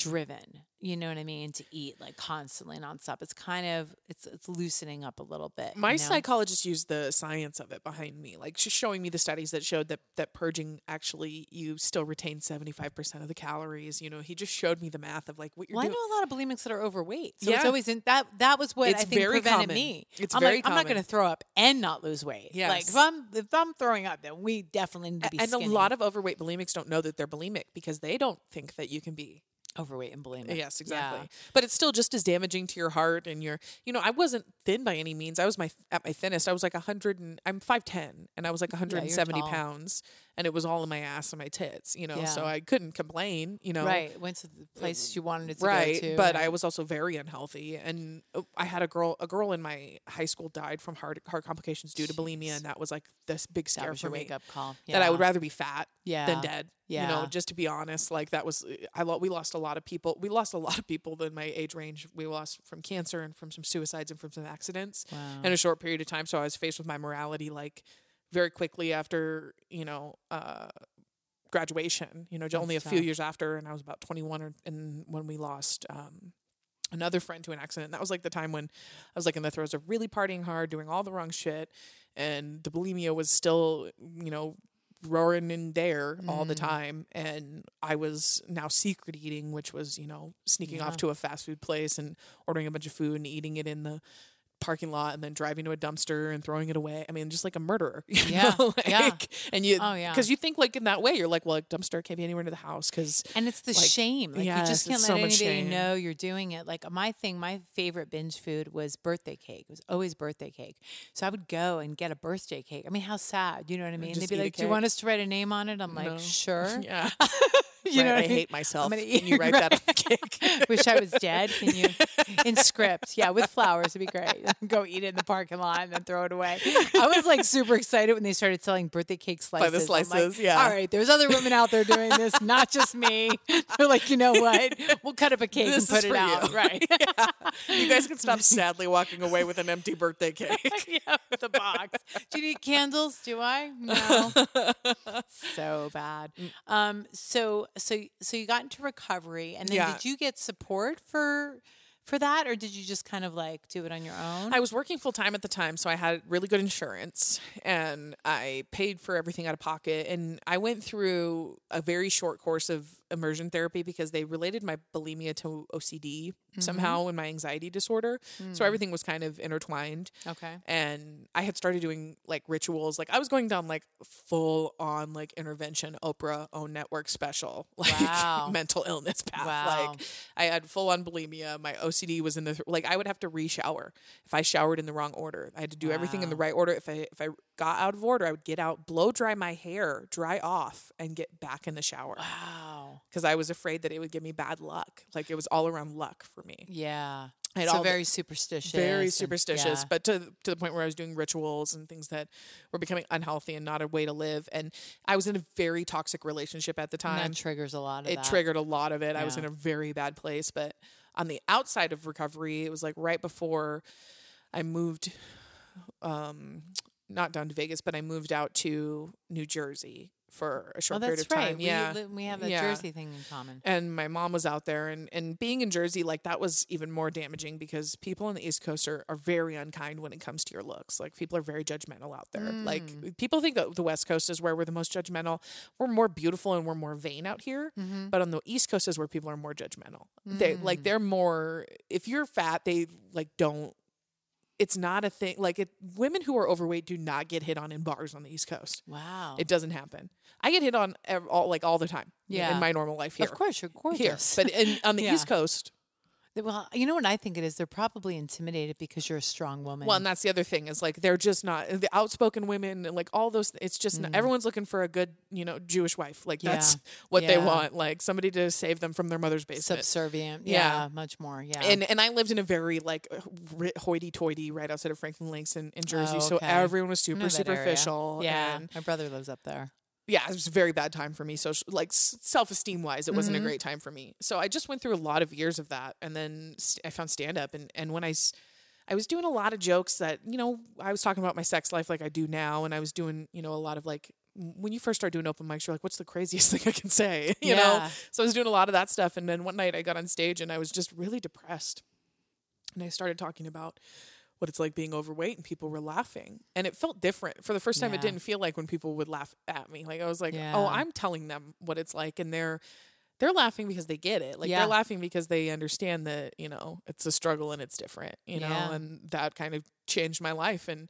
driven you know what i mean to eat like constantly nonstop it's kind of it's it's loosening up a little bit My you know? psychologist used the science of it behind me, like she's showing me the studies that showed that that purging actually you still retain seventy five percent of the calories. You know, he just showed me the math of like what you're well, I doing. know a lot of bulimics that are overweight, so it's always in that. That was what It's I think prevented common. me. It's I'm very like, I'm not going to throw up and not lose weight. Yeah, like if I'm if I'm throwing up, then we definitely need to be. and skinny. a lot of overweight bulimics don't know that they're bulimic because they don't think that you can be. Overweight and bulimic. Yes, exactly. Yeah. But it's still just as damaging to your heart and your. You know, I wasn't thin by any means. I was my at my thinnest. I was like hundred and I'm five ten, and I was like 170 tall. pounds, and it was all in my ass and my tits. You know, so I couldn't complain. You know, Right, went to the place you wanted it to right go to. but right. i was also very unhealthy and uh, i had a girl a girl in my high school died from heart heart complications due to bulimia and that was like this big scare for me wake up call. that i would rather be fat Yeah. than dead Yeah. you know just to be honest like that was i lo- we lost a lot of people we lost a lot of people in my age range we lost from cancer and from some suicides and from some accidents Wow. in a short period of time so i was faced with my morality like very quickly after you know uh graduation you know j- only a That's few years after and i was about 21 or, and when we lost um another friend to an accident and that was like the time when i was like in the throes of really partying hard doing all the wrong shit and the bulimia was still you know roaring in there all Mm. the time and i was now secret eating which was you know sneaking Yeah. off to a fast food place and ordering a bunch of food and eating it in the parking lot and then driving to a dumpster and throwing it away. I mean, just like a murderer. Yeah, know, yeah. And you, Oh, yeah. because you think like in that way, you're like, well, a dumpster can't be anywhere near the house because And it's the like, shame. Like you just can't let so anybody shame. know you're doing it. Like my thing, my favorite binge food was birthday cake. It was always birthday cake. So I would go and get a birthday cake. I mean, how sad. You know what I mean? They'd be like, Do you want us to write a name on it? I'm like, sure. yeah, You know Right, what I I mean? hate myself. gonna Can you write that on the cake? Wish I was dead. Can you in script? Yeah, with flowers, it'd be great. Go eat it in the parking lot and then throw it away. I was like super excited when they started selling birthday cake slices. By the I'm like, slices, yeah. All right, there's other women out there doing this, not just me. They're like, you know what? We'll cut up a cake This and put it out. you. Right. you guys can stop sadly walking away with an empty birthday cake. yeah, with the box. Do you need candles? Do I? No. so bad. Um, so so so you got into recovery, and then Yeah. did you get support for for that, or did you just kind of like do it on your own? I was working full time at the time, so I had really good insurance and I paid for everything out of pocket. And I went through a very short course of immersion therapy because they related my bulimia to OCD mm-hmm. somehow and my anxiety disorder. So hmm. everything was kind of intertwined. okay. And I had started doing like rituals. Like I was going down like full on like intervention Oprah own network special, like Wow. mental illness path. Wow. Like I had full on bulimia. My OCD was in the like I would have to re-shower if I showered in the wrong order. I had to do everything in the right order. If I if I got out of order, I would get out, blow dry my hair, dry off, and get back in the shower Wow. because I was afraid that it would give me bad luck. Like it was all around luck for me. Yeah. I so very superstitious. Very and- superstitious, yeah. but to to the point where I was doing rituals and things that were becoming unhealthy and not a way to live. And I was in a very toxic relationship at the And time. that triggers a lot of it that. triggered a lot of it. I was in a very bad place. But on the outside of recovery, it was like right before I moved, um, not down to Vegas, but I moved out to New Jersey for a Oh, short period of time. right. Yeah, li- we have a Yeah. Jersey thing in common. and my mom was out there and, and being in jersey like that was even more damaging because people on the east coast are, are very unkind when it comes to your looks like people are very judgmental out there Mm. like people think that the west coast is where we're the most judgmental we're more beautiful and we're more vain out here Mm-hmm. but on the east coast is where people are more judgmental they Mm. like they're more if you're fat they like don't it's not a thing like it women who are overweight do not get hit on in bars on the east coast Wow. it doesn't happen. I get hit on ev- all like all the time. Yeah. in my normal life here. Of course, you're here, gorgeous. but in, on the Yeah. East Coast, well, you know what I think it is? They're probably intimidated because you're a strong woman. well, and that's the other thing is like they're just not the outspoken women and like all those. It's just not, everyone's looking for a good you know Jewish wife. Like that's Mm. Yeah. what they want. Like somebody to save them from their mother's basement. subservient. Yeah. Yeah. much more. Yeah. and and I lived in a very like hoity-toity right outside of Franklin Lakes in, in Jersey, Oh, so everyone was super that area. superficial. Yeah, and my brother lives up there. Yeah, it was a very bad time for me. So like self esteem wise, it wasn't a mm-hmm. great time for me. So I just went through a lot of years of that, and then st- I found stand up, and and when I. s- I was doing a lot of jokes that, you know, I was talking about my sex life like I do now. And I was doing, you know, a lot of like, when you first start doing open mics, you're like, what's the craziest thing I can say? You know? So I was doing a lot of that stuff. And then one night I got on stage and I was just really depressed. And I started talking about what it's like being overweight and people were laughing. And it felt different. For the first time, it didn't feel like when people would laugh at me. Like I was like, oh, Yeah. oh, I'm telling them what it's like and they're they're laughing because they get it. Like Yeah. they're laughing because they understand that, you know, it's a struggle and it's different, you know, and that kind of changed my life and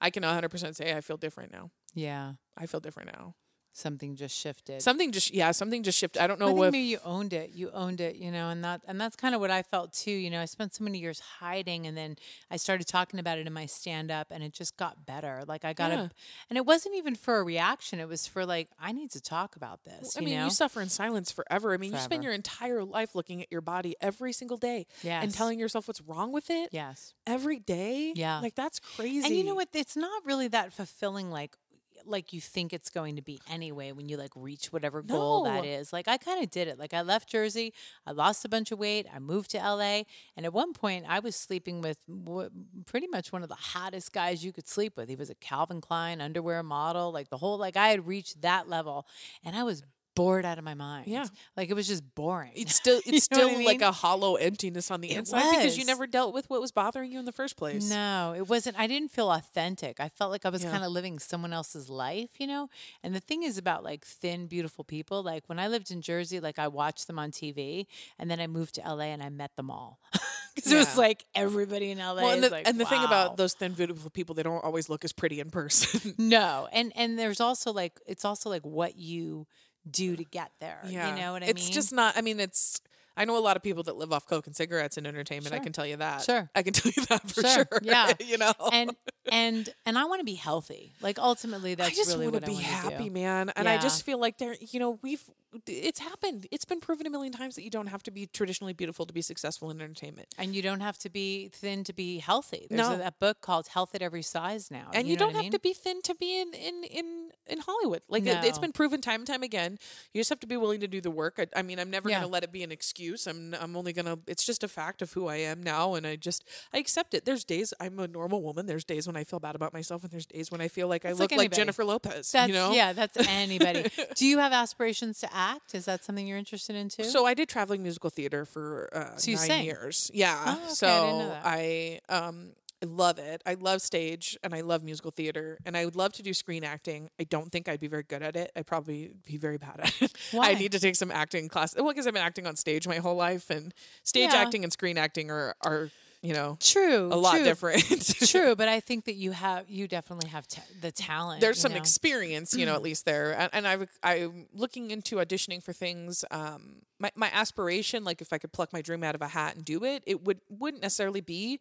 I can 100% say I feel different now. Yeah, I feel different now. Something just shifted. Something just yeah, something just shifted. I don't I know think if maybe you owned it. You owned it, you know, and that and that's kind of what I felt too. You know, I spent so many years hiding, and then I started talking about it in my stand up, and it just got better. Like I got Yeah. a, and it wasn't even for a reaction. It was for like I need to talk about this. I you mean, know? you suffer in silence forever. I mean, you spend your entire life looking at your body every single day and telling yourself what's wrong with it yes. every day. Yeah. Like that's crazy. And you know what? It's not really that fulfilling like like you think it's going to be anyway when you like reach whatever goal that No. is. Like I kind of did it. Like I left Jersey, I lost a bunch of weight, I moved to LA, and at one point I was sleeping with w- pretty much one of the hottest guys you could sleep with. He was a Calvin Klein underwear model, like the whole like I had reached that level and I was bored out of my mind. Yeah. Like it was just boring. It's still it's still I like a hollow emptiness on the It inside because you never dealt with what was bothering you in the first place. No, it wasn't. I didn't feel authentic. I felt like I was Yeah. kind of living someone else's life, you know? And the thing is about like thin, beautiful people. Like when I lived in Jersey, like I watched them on TV and then I moved to LA and I met them all. Because it was like everybody in LA. Well, and is the, like, and the thing about those thin, beautiful people, they don't always look as pretty in person. No. And and there's also like it's also like what you do to get there. You know what I it's mean? It's just not. I mean, it's. I know a lot of people that live off coke and cigarettes and entertainment. I can tell you that. Sure. I can tell you that for Sure, sure. yeah. you know. and and and I want to be healthy. Like ultimately that's I just really want to be I happy, do. man. And I just feel like there, you know, we've, it's happened. It's been proven a million times that you don't have to be traditionally beautiful to be successful in entertainment. And you don't have to be thin to be healthy. There's No. a, a book called Health at Every Size now. And you, know don't I have mean? to be thin to be in in in in Hollywood. Like it, it's No. been proven time and time again. You just have to be willing to do the work. I, I mean, I'm never Yeah. going to let it be an excuse. I'm I'm only gonna. It's just a fact of who I am now, and I just I accept it. There's days I'm a normal woman. There's days when I feel bad about myself, and there's days when I feel like I look like like. Jennifer Lopez. That's you know, yeah, that's anybody. Do you have aspirations to act? Is that something you're interested in too? So I did traveling musical theater for uh, So nine sang? years. Yeah. Oh, okay, So that. I um I love it. I love stage and I love musical theater and I would love to do screen acting. I don't think I'd be very good at it. I'd probably be very bad at it. Why? I need to take some acting class. Well, because I've been acting on stage my whole life and stage Yeah. acting and screen acting are are you know true, a lot true. different. true, but I think that you have you definitely have ta- the talent. there's some know? experience, you know, at least there. And, and I've, I'm looking into auditioning for things. Um, my, my aspiration, like if I could pluck my dream out of a hat and do it, it would wouldn't necessarily be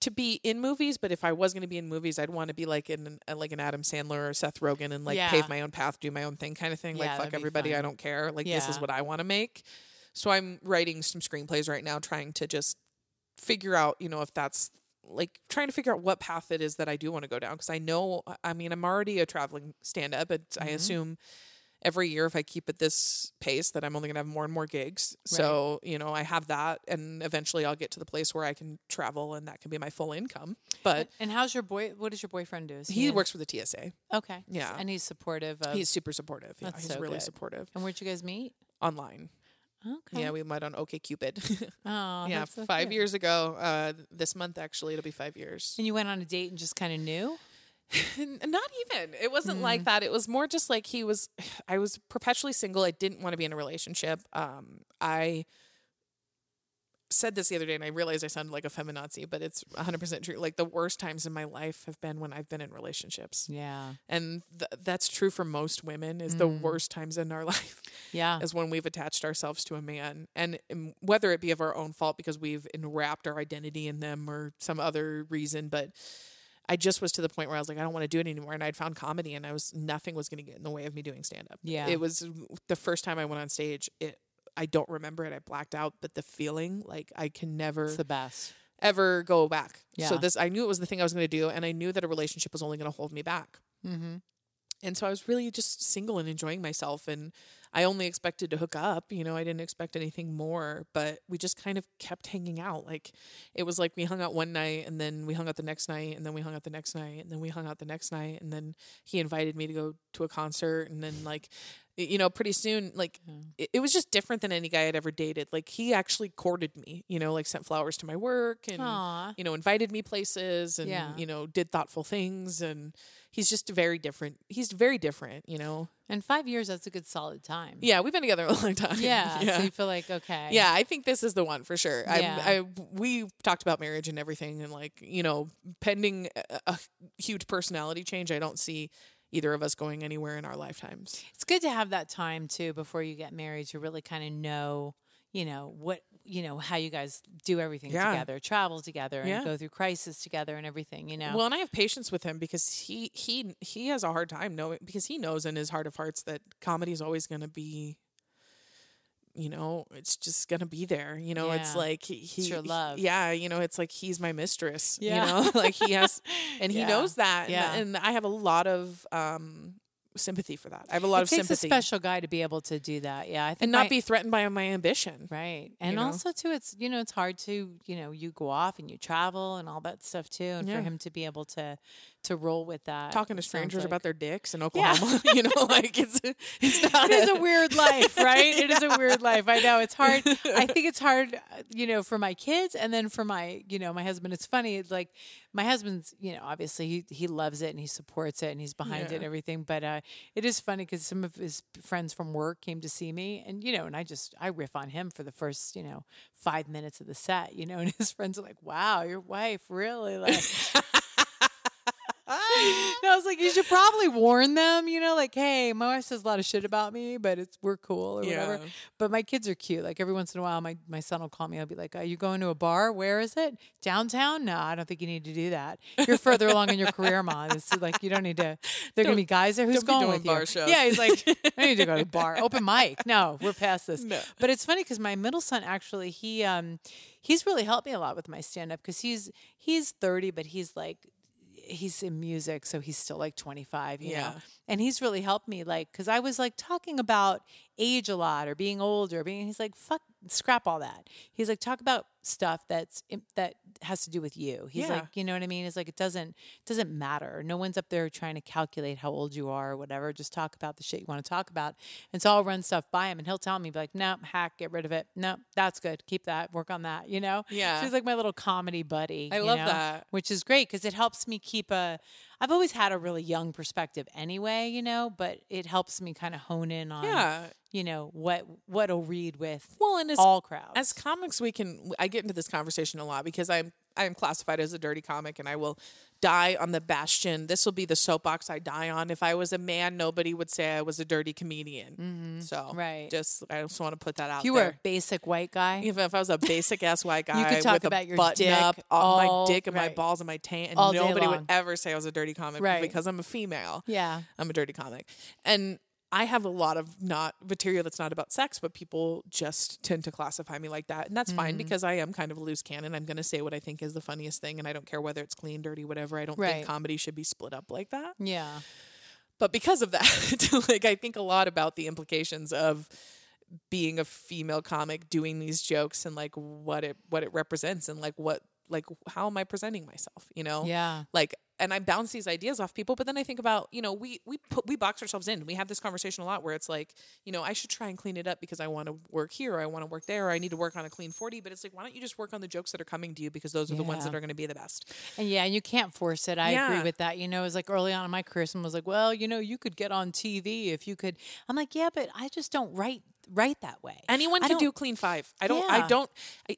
to be in movies. But if I was going to be in movies, I'd want to be like in an, like an Adam Sandler or Seth Rogen and like Yeah. pave my own path, do my own thing, kind of thing. Yeah, like fuck everybody, I don't care. Like this is what I want to make. So I'm writing some screenplays right now, trying to just figure out, you know, if that's like trying to figure out what path it is that I do want to go down because I know I mean I'm already a traveling stand up but Mm-hmm. I assume every year if I keep at this pace that I'm only going to have more and more gigs. So, you know, I have that and eventually I'll get to the place where I can travel and that can be my full income. But And how's your boy? What does your boyfriend do? He in- works for the TSA. Okay. Yeah. and he's supportive of. He's super supportive. Yeah, That's he's so really good. supportive. and where'd you guys meet? Online. Okay. Yeah, we met on OkCupid. Oh, yeah, that's so five cute. years ago. Uh, this month actually, it'll be five years. And you went on a date and just kind of knew. Not even. It wasn't Mm. like that. It was more just like he was. I was perpetually single. I didn't want to be in a relationship. Um, I said this the other day, and I realized I sounded like a feminazi, but it's 100 percent true. Like the worst times in my life have been when I've been in relationships, Yeah. and th- that's true for most women. Is the Mm. worst times in our life Yeah. is when we've attached ourselves to a man, and um, whether it be of our own fault because we've enwrapped our identity in them or some other reason, but. I just was to the point where I was like, I don't want to do it anymore. And I'd found comedy and I was, nothing was going to get in the way of me doing stand up. Yeah. It was the first time I went on stage. It, I don't remember it. I blacked out, but the feeling, like I can never, It's the best. ever go back. Yeah. So this, I knew it was the thing I was going to do. And I knew that a relationship was only going to hold me back. Mm-hmm. And so I was really just single and enjoying myself. And I only expected to hook up. You know, I didn't expect anything more, but we just kind of kept hanging out. Like it was like we hung out one night and then we hung out the next night and then we hung out the next night and then we hung out the next night. And then he invited me to go to a concert. And then, like, you know, pretty soon, like, it, it was just different than any guy I'd ever dated. Like, he actually courted me, you know, like sent flowers to my work and, Aw. you know, invited me places and, Yeah. you know, did thoughtful things. And he's just very different. He's very different, you know? And five years, that's a good solid time. Yeah, we've been together a long time. Yeah. yeah. So you feel like, okay. yeah, I think this is the one for sure. Yeah. I, I we talked about marriage and everything, and like you know, pending a, a huge personality change, I don't see either of us going anywhere in our lifetimes. It's good to have that time too before you get married to really kind of know, you know, what, you know, how you guys do everything Yeah. together, travel together, and Yeah. go through crisis together and everything, you know. Well, and I have patience with him because he he he has a hard time knowing because he knows in his heart of hearts that comedy is always going to be. You know, it's just gonna be there. You know, it's like he, he your love. Yeah, you know, it's like he's my mistress. Yeah. You know, like he has, and he Yeah. knows that. And, Yeah. and I have a lot of um sympathy for that. I have a lot it of takes sympathy a special guy to be able to do that. Yeah, I think and not my- be threatened by my ambition. right. And know? also too, it's you know, it's hard to you know, you go off and you travel and all that stuff too, and Yeah. for him to be able to to roll with that, Talking to strangers like- about their dicks in Oklahoma, you know, like it's it's not. it is a weird life, right? It is a weird life. I know it's hard. I think it's hard, uh, you know, for my kids and then for my, you know, my husband. It's funny. It's like my husband's, you know, obviously he he loves it and he supports it and he's behind it and everything. But uh, it is funny because some of his friends from work came to see me and you know, and I just I riff on him for the first, you know, five minutes of the set, you know, and his friends are like, "Wow, your wife really like." And I was like, you should probably warn them, you know, like, hey, my wife says a lot of shit about me, but it's we're cool or whatever. But my kids are cute. Like every once in a while, my, my son will call me. I'll be like, are you going to a bar? Where is it? Downtown? No, I don't think you need to do that. You're further along in your career, mom. It's like you don't need to. There gonna be guys there. Who's going with bar you? shows. Yeah, he's like, I need to go to a bar. Open mic. No, we're past this. No. But it's funny because my middle son actually he um he's really helped me a lot with my stand up because he's he's 30, but he's like he's in music, so he's still like 25, you know. And he's really helped me like because i was like talking about age a lot or being older being he's like fuck scrap all that. He's like talk about stuff that's that has to do with you. He's Yeah. like you know what i mean? It's like it doesn't doesn't matter. No one's up there trying to calculate how old you are or whatever. Just talk about the shit you want to talk about. And so i'll run stuff by him and he'll tell me be like no hack get rid of it. No that's good. Keep that work on that you know? Yeah. so he's like my little comedy buddy I love know? that. which is great because it helps me keep a i've always had a really young perspective anyway you know but it helps me kind of hone in on Yeah. you know what what'll read with Well, and as all crowds as comics, we can. I get into this conversation a lot because I'm I am classified as a dirty comic, and I will die on the bastion. This will be the soapbox I die on. If I was a man, nobody would say I was a dirty comedian. So Mm-hmm. Right. just I just want to put that out if you there. were a basic white guy If, if I was a basic ass white guy you could talk with about a your button dick up, all, my dick and my balls and my taint, and All nobody would ever say I was a dirty comic Right. because I'm a female. yeah I'm a dirty comic. And I have a lot of not material that's not about sex, but people just tend to classify me like that. And that's Mm-hmm. fine because I am kind of a loose cannon. I'm going to say what I think is the funniest thing. And I don't care whether it's clean, dirty, whatever. I don't Right. think comedy should be split up like that. yeah But because of that, like I think a lot about the implications of being a female comic doing these jokes and like what it what it represents and like what like how am I presenting myself, you know? yeah like and I bounce these ideas off people, but then I think about, you know, we we put we box ourselves in. We have this conversation a lot where it's like, you know, I should try and clean it up because I want to work here, or I want to work there, or I need to work on a clean 40, but it's like why don't you just work on the jokes that are coming to you because those are the ones that are going to be the best. And yeah, and you can't force it. I agree with that. You know, it was like early on in my career, someone was like, "Well, you know, you could get on TV if you could." I'm like, "Yeah, but I just don't write write that way." Anyone can do clean 5. I don't I don't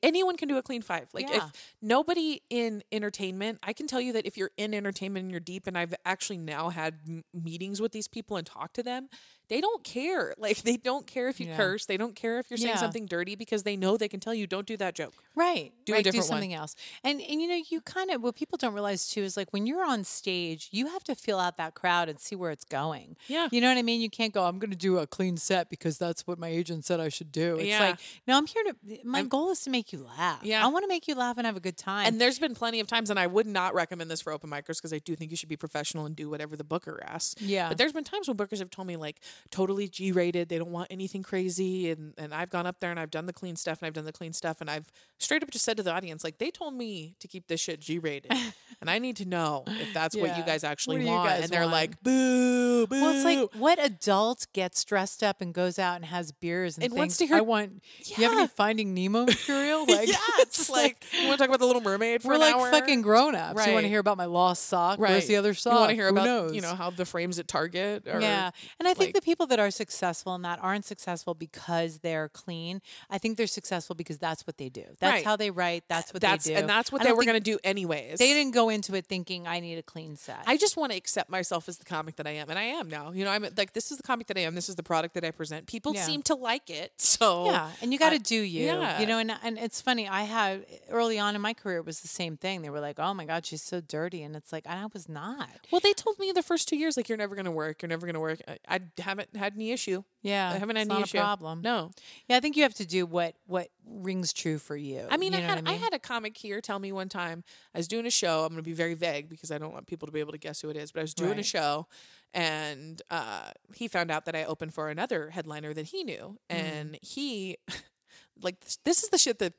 anyone can do a clean 5. Like Yeah. if nobody in entertainment, I can tell you that if you're in entertainment and you're deep and I've actually now had m- meetings with these people and talked to them, they don't care. Like they don't care if you Yeah. curse, they don't care if you're saying Yeah. something dirty because they know they can tell you don't do that joke. Right. Do a different do one. something else. And and you know, you kind of what people don't realize too is like when you're on stage, you have to feel out that crowd and see where it's going. Yeah. You know what I mean? You can't go, I'm gonna do a clean set because that's what my agent said I should do. It's Yeah. like, no, I'm here to my goal is to make you laugh. Yeah. I want to make you laugh and have a good time. And there's been plenty of times, and I would not recommend this for open micers because I do think you should be professional and do whatever the booker asks. Yeah. But there's been times when bookers have told me like totally G rated, they don't want anything crazy, and and I've gone up there and I've done the clean stuff and I've done the clean stuff, and I've straight up just said to the audience like they told me to keep this shit G rated, and I need to know if that's what you guys actually What want. guys and they're want? like boo, boo. well, it's like what adult gets dressed up and goes out and has beers and, And wants to hear- I want. You have any Yeah. Finding Nemo material? Like, yeah, it's like you want to talk about the Little Mermaid for we're like hour? fucking grown ups. You want to hear about my lost sock? Right. Where's the other sock? You want to hear Who about knows? you know how the frames at Target? Or, yeah, and I think like- the people that are successful and that aren't successful because they're clean. I think they're successful because that's what they do. That's Right. how they write. That's what that's they do. and that's what I they were going to do anyways. They didn't go into it thinking I need a clean set. I just want to accept myself as the comic that I am, and I am now. You know, I'm like this is the comic that I am. This is the product that I present. People Yeah. seem to like it, so yeah, and you got to do you. yeah. You know, and and it's funny. I had early on in my career it was the same thing. They were like, "Oh my god, she's so dirty," and it's like I was not. Well, they told me the first two years like you're never going to work. You're never going to work. I, I haven't had any issue. Yeah, I haven't had any issue. problem. No, Yeah, I think you have to do what what rings true for you. I mean, You I had what I, had a comic here tell me one time I was doing a show. I'm going to be very vague because I don't want people to be able to guess who it is. But I was doing a show, and uh, he found out that I opened for another headliner that he knew, Mm. and he like this is the shit that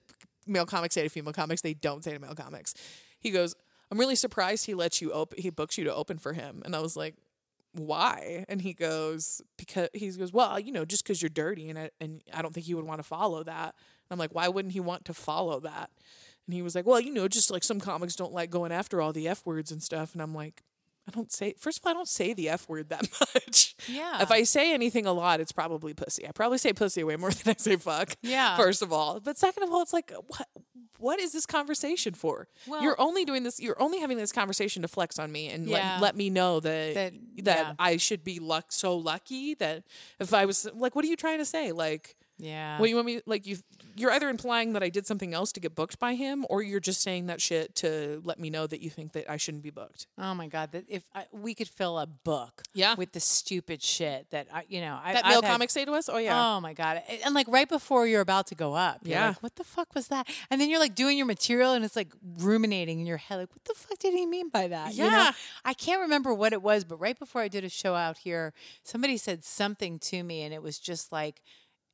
male comics say to female comics. They don't say to male comics. He goes, "I'm really surprised he lets you open. He books you to open for him," and I was like. Why? And he goes because he goes well, you know, just because you're dirty, and I, and I don't think he would want to follow that. And I'm like, why wouldn't he want to follow that? And he was like, well, you know, just like some comics don't like going after all the F words and stuff. And I'm like, I don't say, first of all, I don't say the F word that much. Yeah. If I say anything a lot, it's probably pussy. I probably say pussy way more than I say fuck. Yeah. First of all. But second of all, it's like, what? What is this conversation for? Well- you're only doing this. You're only having this conversation to flex on me and Yeah. let, let me know that that, That- yeah. I should be luck so lucky that if I was like, what are you trying to say? Like, Yeah. Well, you want me like you? You're either implying that I did something else to get booked by him, or you're just saying that shit to let me know that you think that I shouldn't be booked. Oh my god! That if I, we could fill a book, Yeah. with the stupid shit that I, you know, I, That I've male had- comics say to us, "Oh yeah, Oh my god! And like right before you're about to go up, you're Yeah. like, what the fuck was that? And then you're like doing your material, and it's like ruminating in your head, like, what the fuck did he mean by that? You know? Yeah. I can't remember what it was, but right before I did a show out here, somebody said something to me, and it was just like.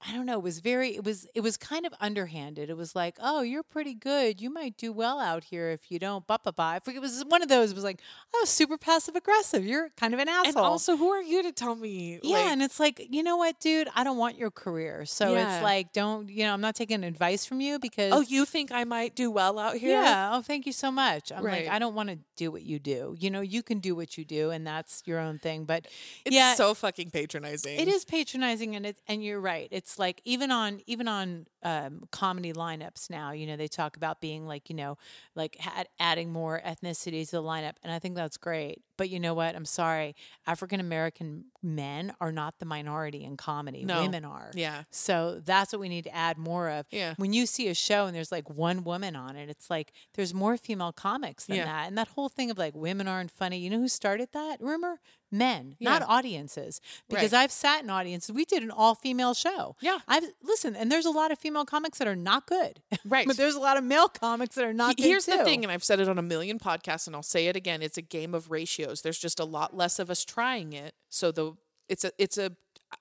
I don't know. It was very. It was. It was kind of underhanded. It was like, "Oh, you're pretty good. You might do well out here if you don't." Blah. I forget. It was one of those. It was like, "Oh, super passive aggressive. You're kind of an asshole." And also, who are you to tell me? Yeah, like- and it's like, you know what, dude? I don't want your career. So Yeah. it's like, don't, you know, I'm not taking advice from you oh, because. oh, you think I might do well out here? Yeah. Oh, thank you so much. I'm Right. like, I don't want to do what you do. You know, you can do what you do, and that's your own thing. But It's yeah, so fucking patronizing. it is patronizing, and it and you're right. It's like even on even on um, comedy lineups now, you know, they talk about being like you know, like adding more ethnicity to the lineup, and I think that's great. But you know what? I'm sorry, African American men are not the minority in comedy. No. Women are. Yeah. So that's what we need to add more of. Yeah. When you see a show and there's like one woman on it, it's like there's more female comics than Yeah. that. And that whole thing of like women aren't funny. You know who started that? rumor? Men, not audiences. Because Right. I've sat in audiences. We did an all female show. Yeah. I've listen, and there's a lot of female comics that are not good. Right. but there's a lot of male comics that are not. Here's the thing, and I've said it on a million podcasts, and I'll say it again: it's a game of There's just a lot less of us trying it, so the it's a it's a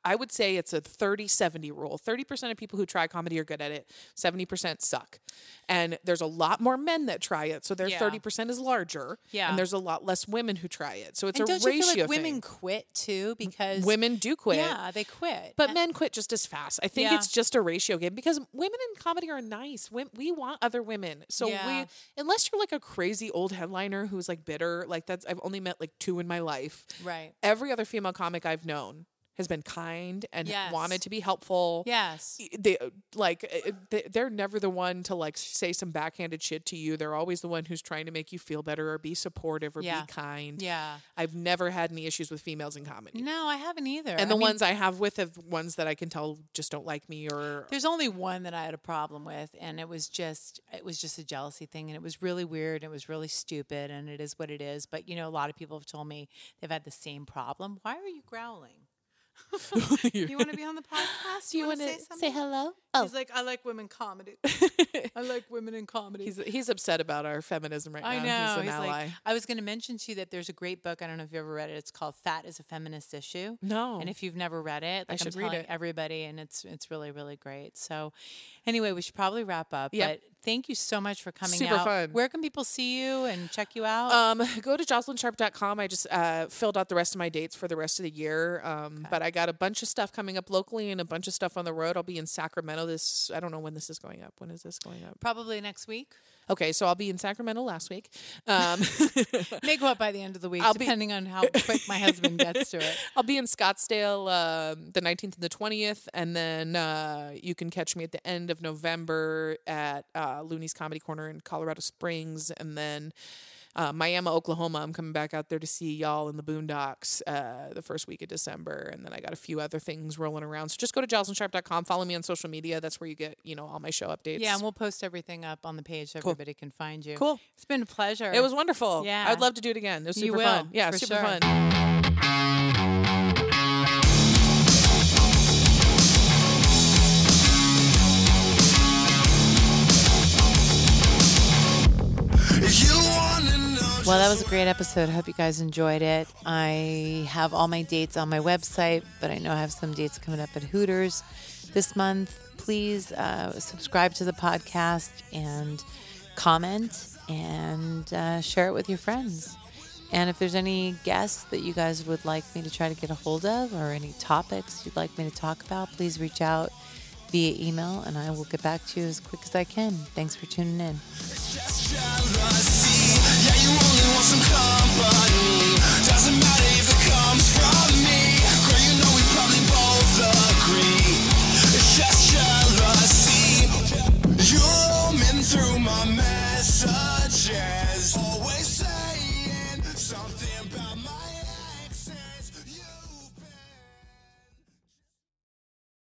I would say it's a 30-70 rule. 30% of people who try comedy are good at it. 70% suck. And there's a lot more men that try it, so their Yeah. 30% is larger. Yeah. And there's a lot less women who try it. So it's and a don't ratio you feel like thing. women quit too? Because Women do quit. Yeah, they quit. But And- men quit just as fast. I think Yeah. it's just a ratio game because women in comedy are nice. We, we want other women. So Yeah. we, unless you're like a crazy old headliner who's like bitter, like that's I've only met like two in my life. Right. Every other female comic I've known has been kind and Yes. wanted to be helpful. Yes. They like uh, they- they're never the one to like say some backhanded shit to you. They're always the one who's trying to make you feel better or be supportive or Yeah. be kind. Yeah. I've never had any issues with females in comedy. No, I haven't either. And I the mean, ones I have with have ones that I can tell just don't like me or There's only one that I had a problem with, and it was just it was just a jealousy thing, and it was really weird. It was really stupid, and it is what it is. But you know, a lot of people have told me they've had the same problem. Why are you growling? you want to be on the podcast? Do you want want to to say something? say hello? He's like, I like women comedy. Oh. I like women in comedy. He's he's upset about our feminism right I now. know. He's an He's ally. like, I was going to mention to you that there's a great book. I don't know if you ever read it. It's called "Fat is a Feminist Issue." No. And if you've never read it, I like should am read telling it. everybody, and it's it's really really great. So, anyway, we should probably wrap up. Yep. But thank you so much for coming Super out. fun. Where can people see you and check you out? um, go to jocelynsharp.com. I just uh, filled out the rest of my dates for the rest of the year. Um, But I got a bunch of stuff coming up locally and a bunch of stuff on the road. I'll be in Sacramento this, I don't know when this is going up. When is this going up? probably next week. Okay, so I'll be in Sacramento last week. Um, May go up by the end of the week, I'll be- depending on how quick my husband gets to it. I'll be in Scottsdale um, the 19th and the 20th, and then uh, you can catch me at the end of November at uh, Loonees Comedy Corner in Colorado Springs, and then uh, Miami, Oklahoma. I'm coming back out there to see y'all in the Boondocks uh, the first week of December, and then I got a few other things rolling around. So just go to joslinsharp.com, follow me on social media. That's where you get you know all my show updates. Yeah, and we'll post everything up on the page so everybody can find you. Cool. It's been a pleasure. it was wonderful. Yeah. I would love to do it again. It was super fun. Yeah, super sure. fun. Well, that was a great episode. I hope you guys enjoyed it. I have all my dates on my website, but I know I have some dates coming up at Hooters this month. Please uh, subscribe to the podcast and comment and uh, share it with your friends. And if there's any guests that you guys would like me to try to get a hold of or any topics you'd like me to talk about, please reach out via email and I will get back to you as quick as I can. Thanks for tuning in. Some company. Doesn't matter.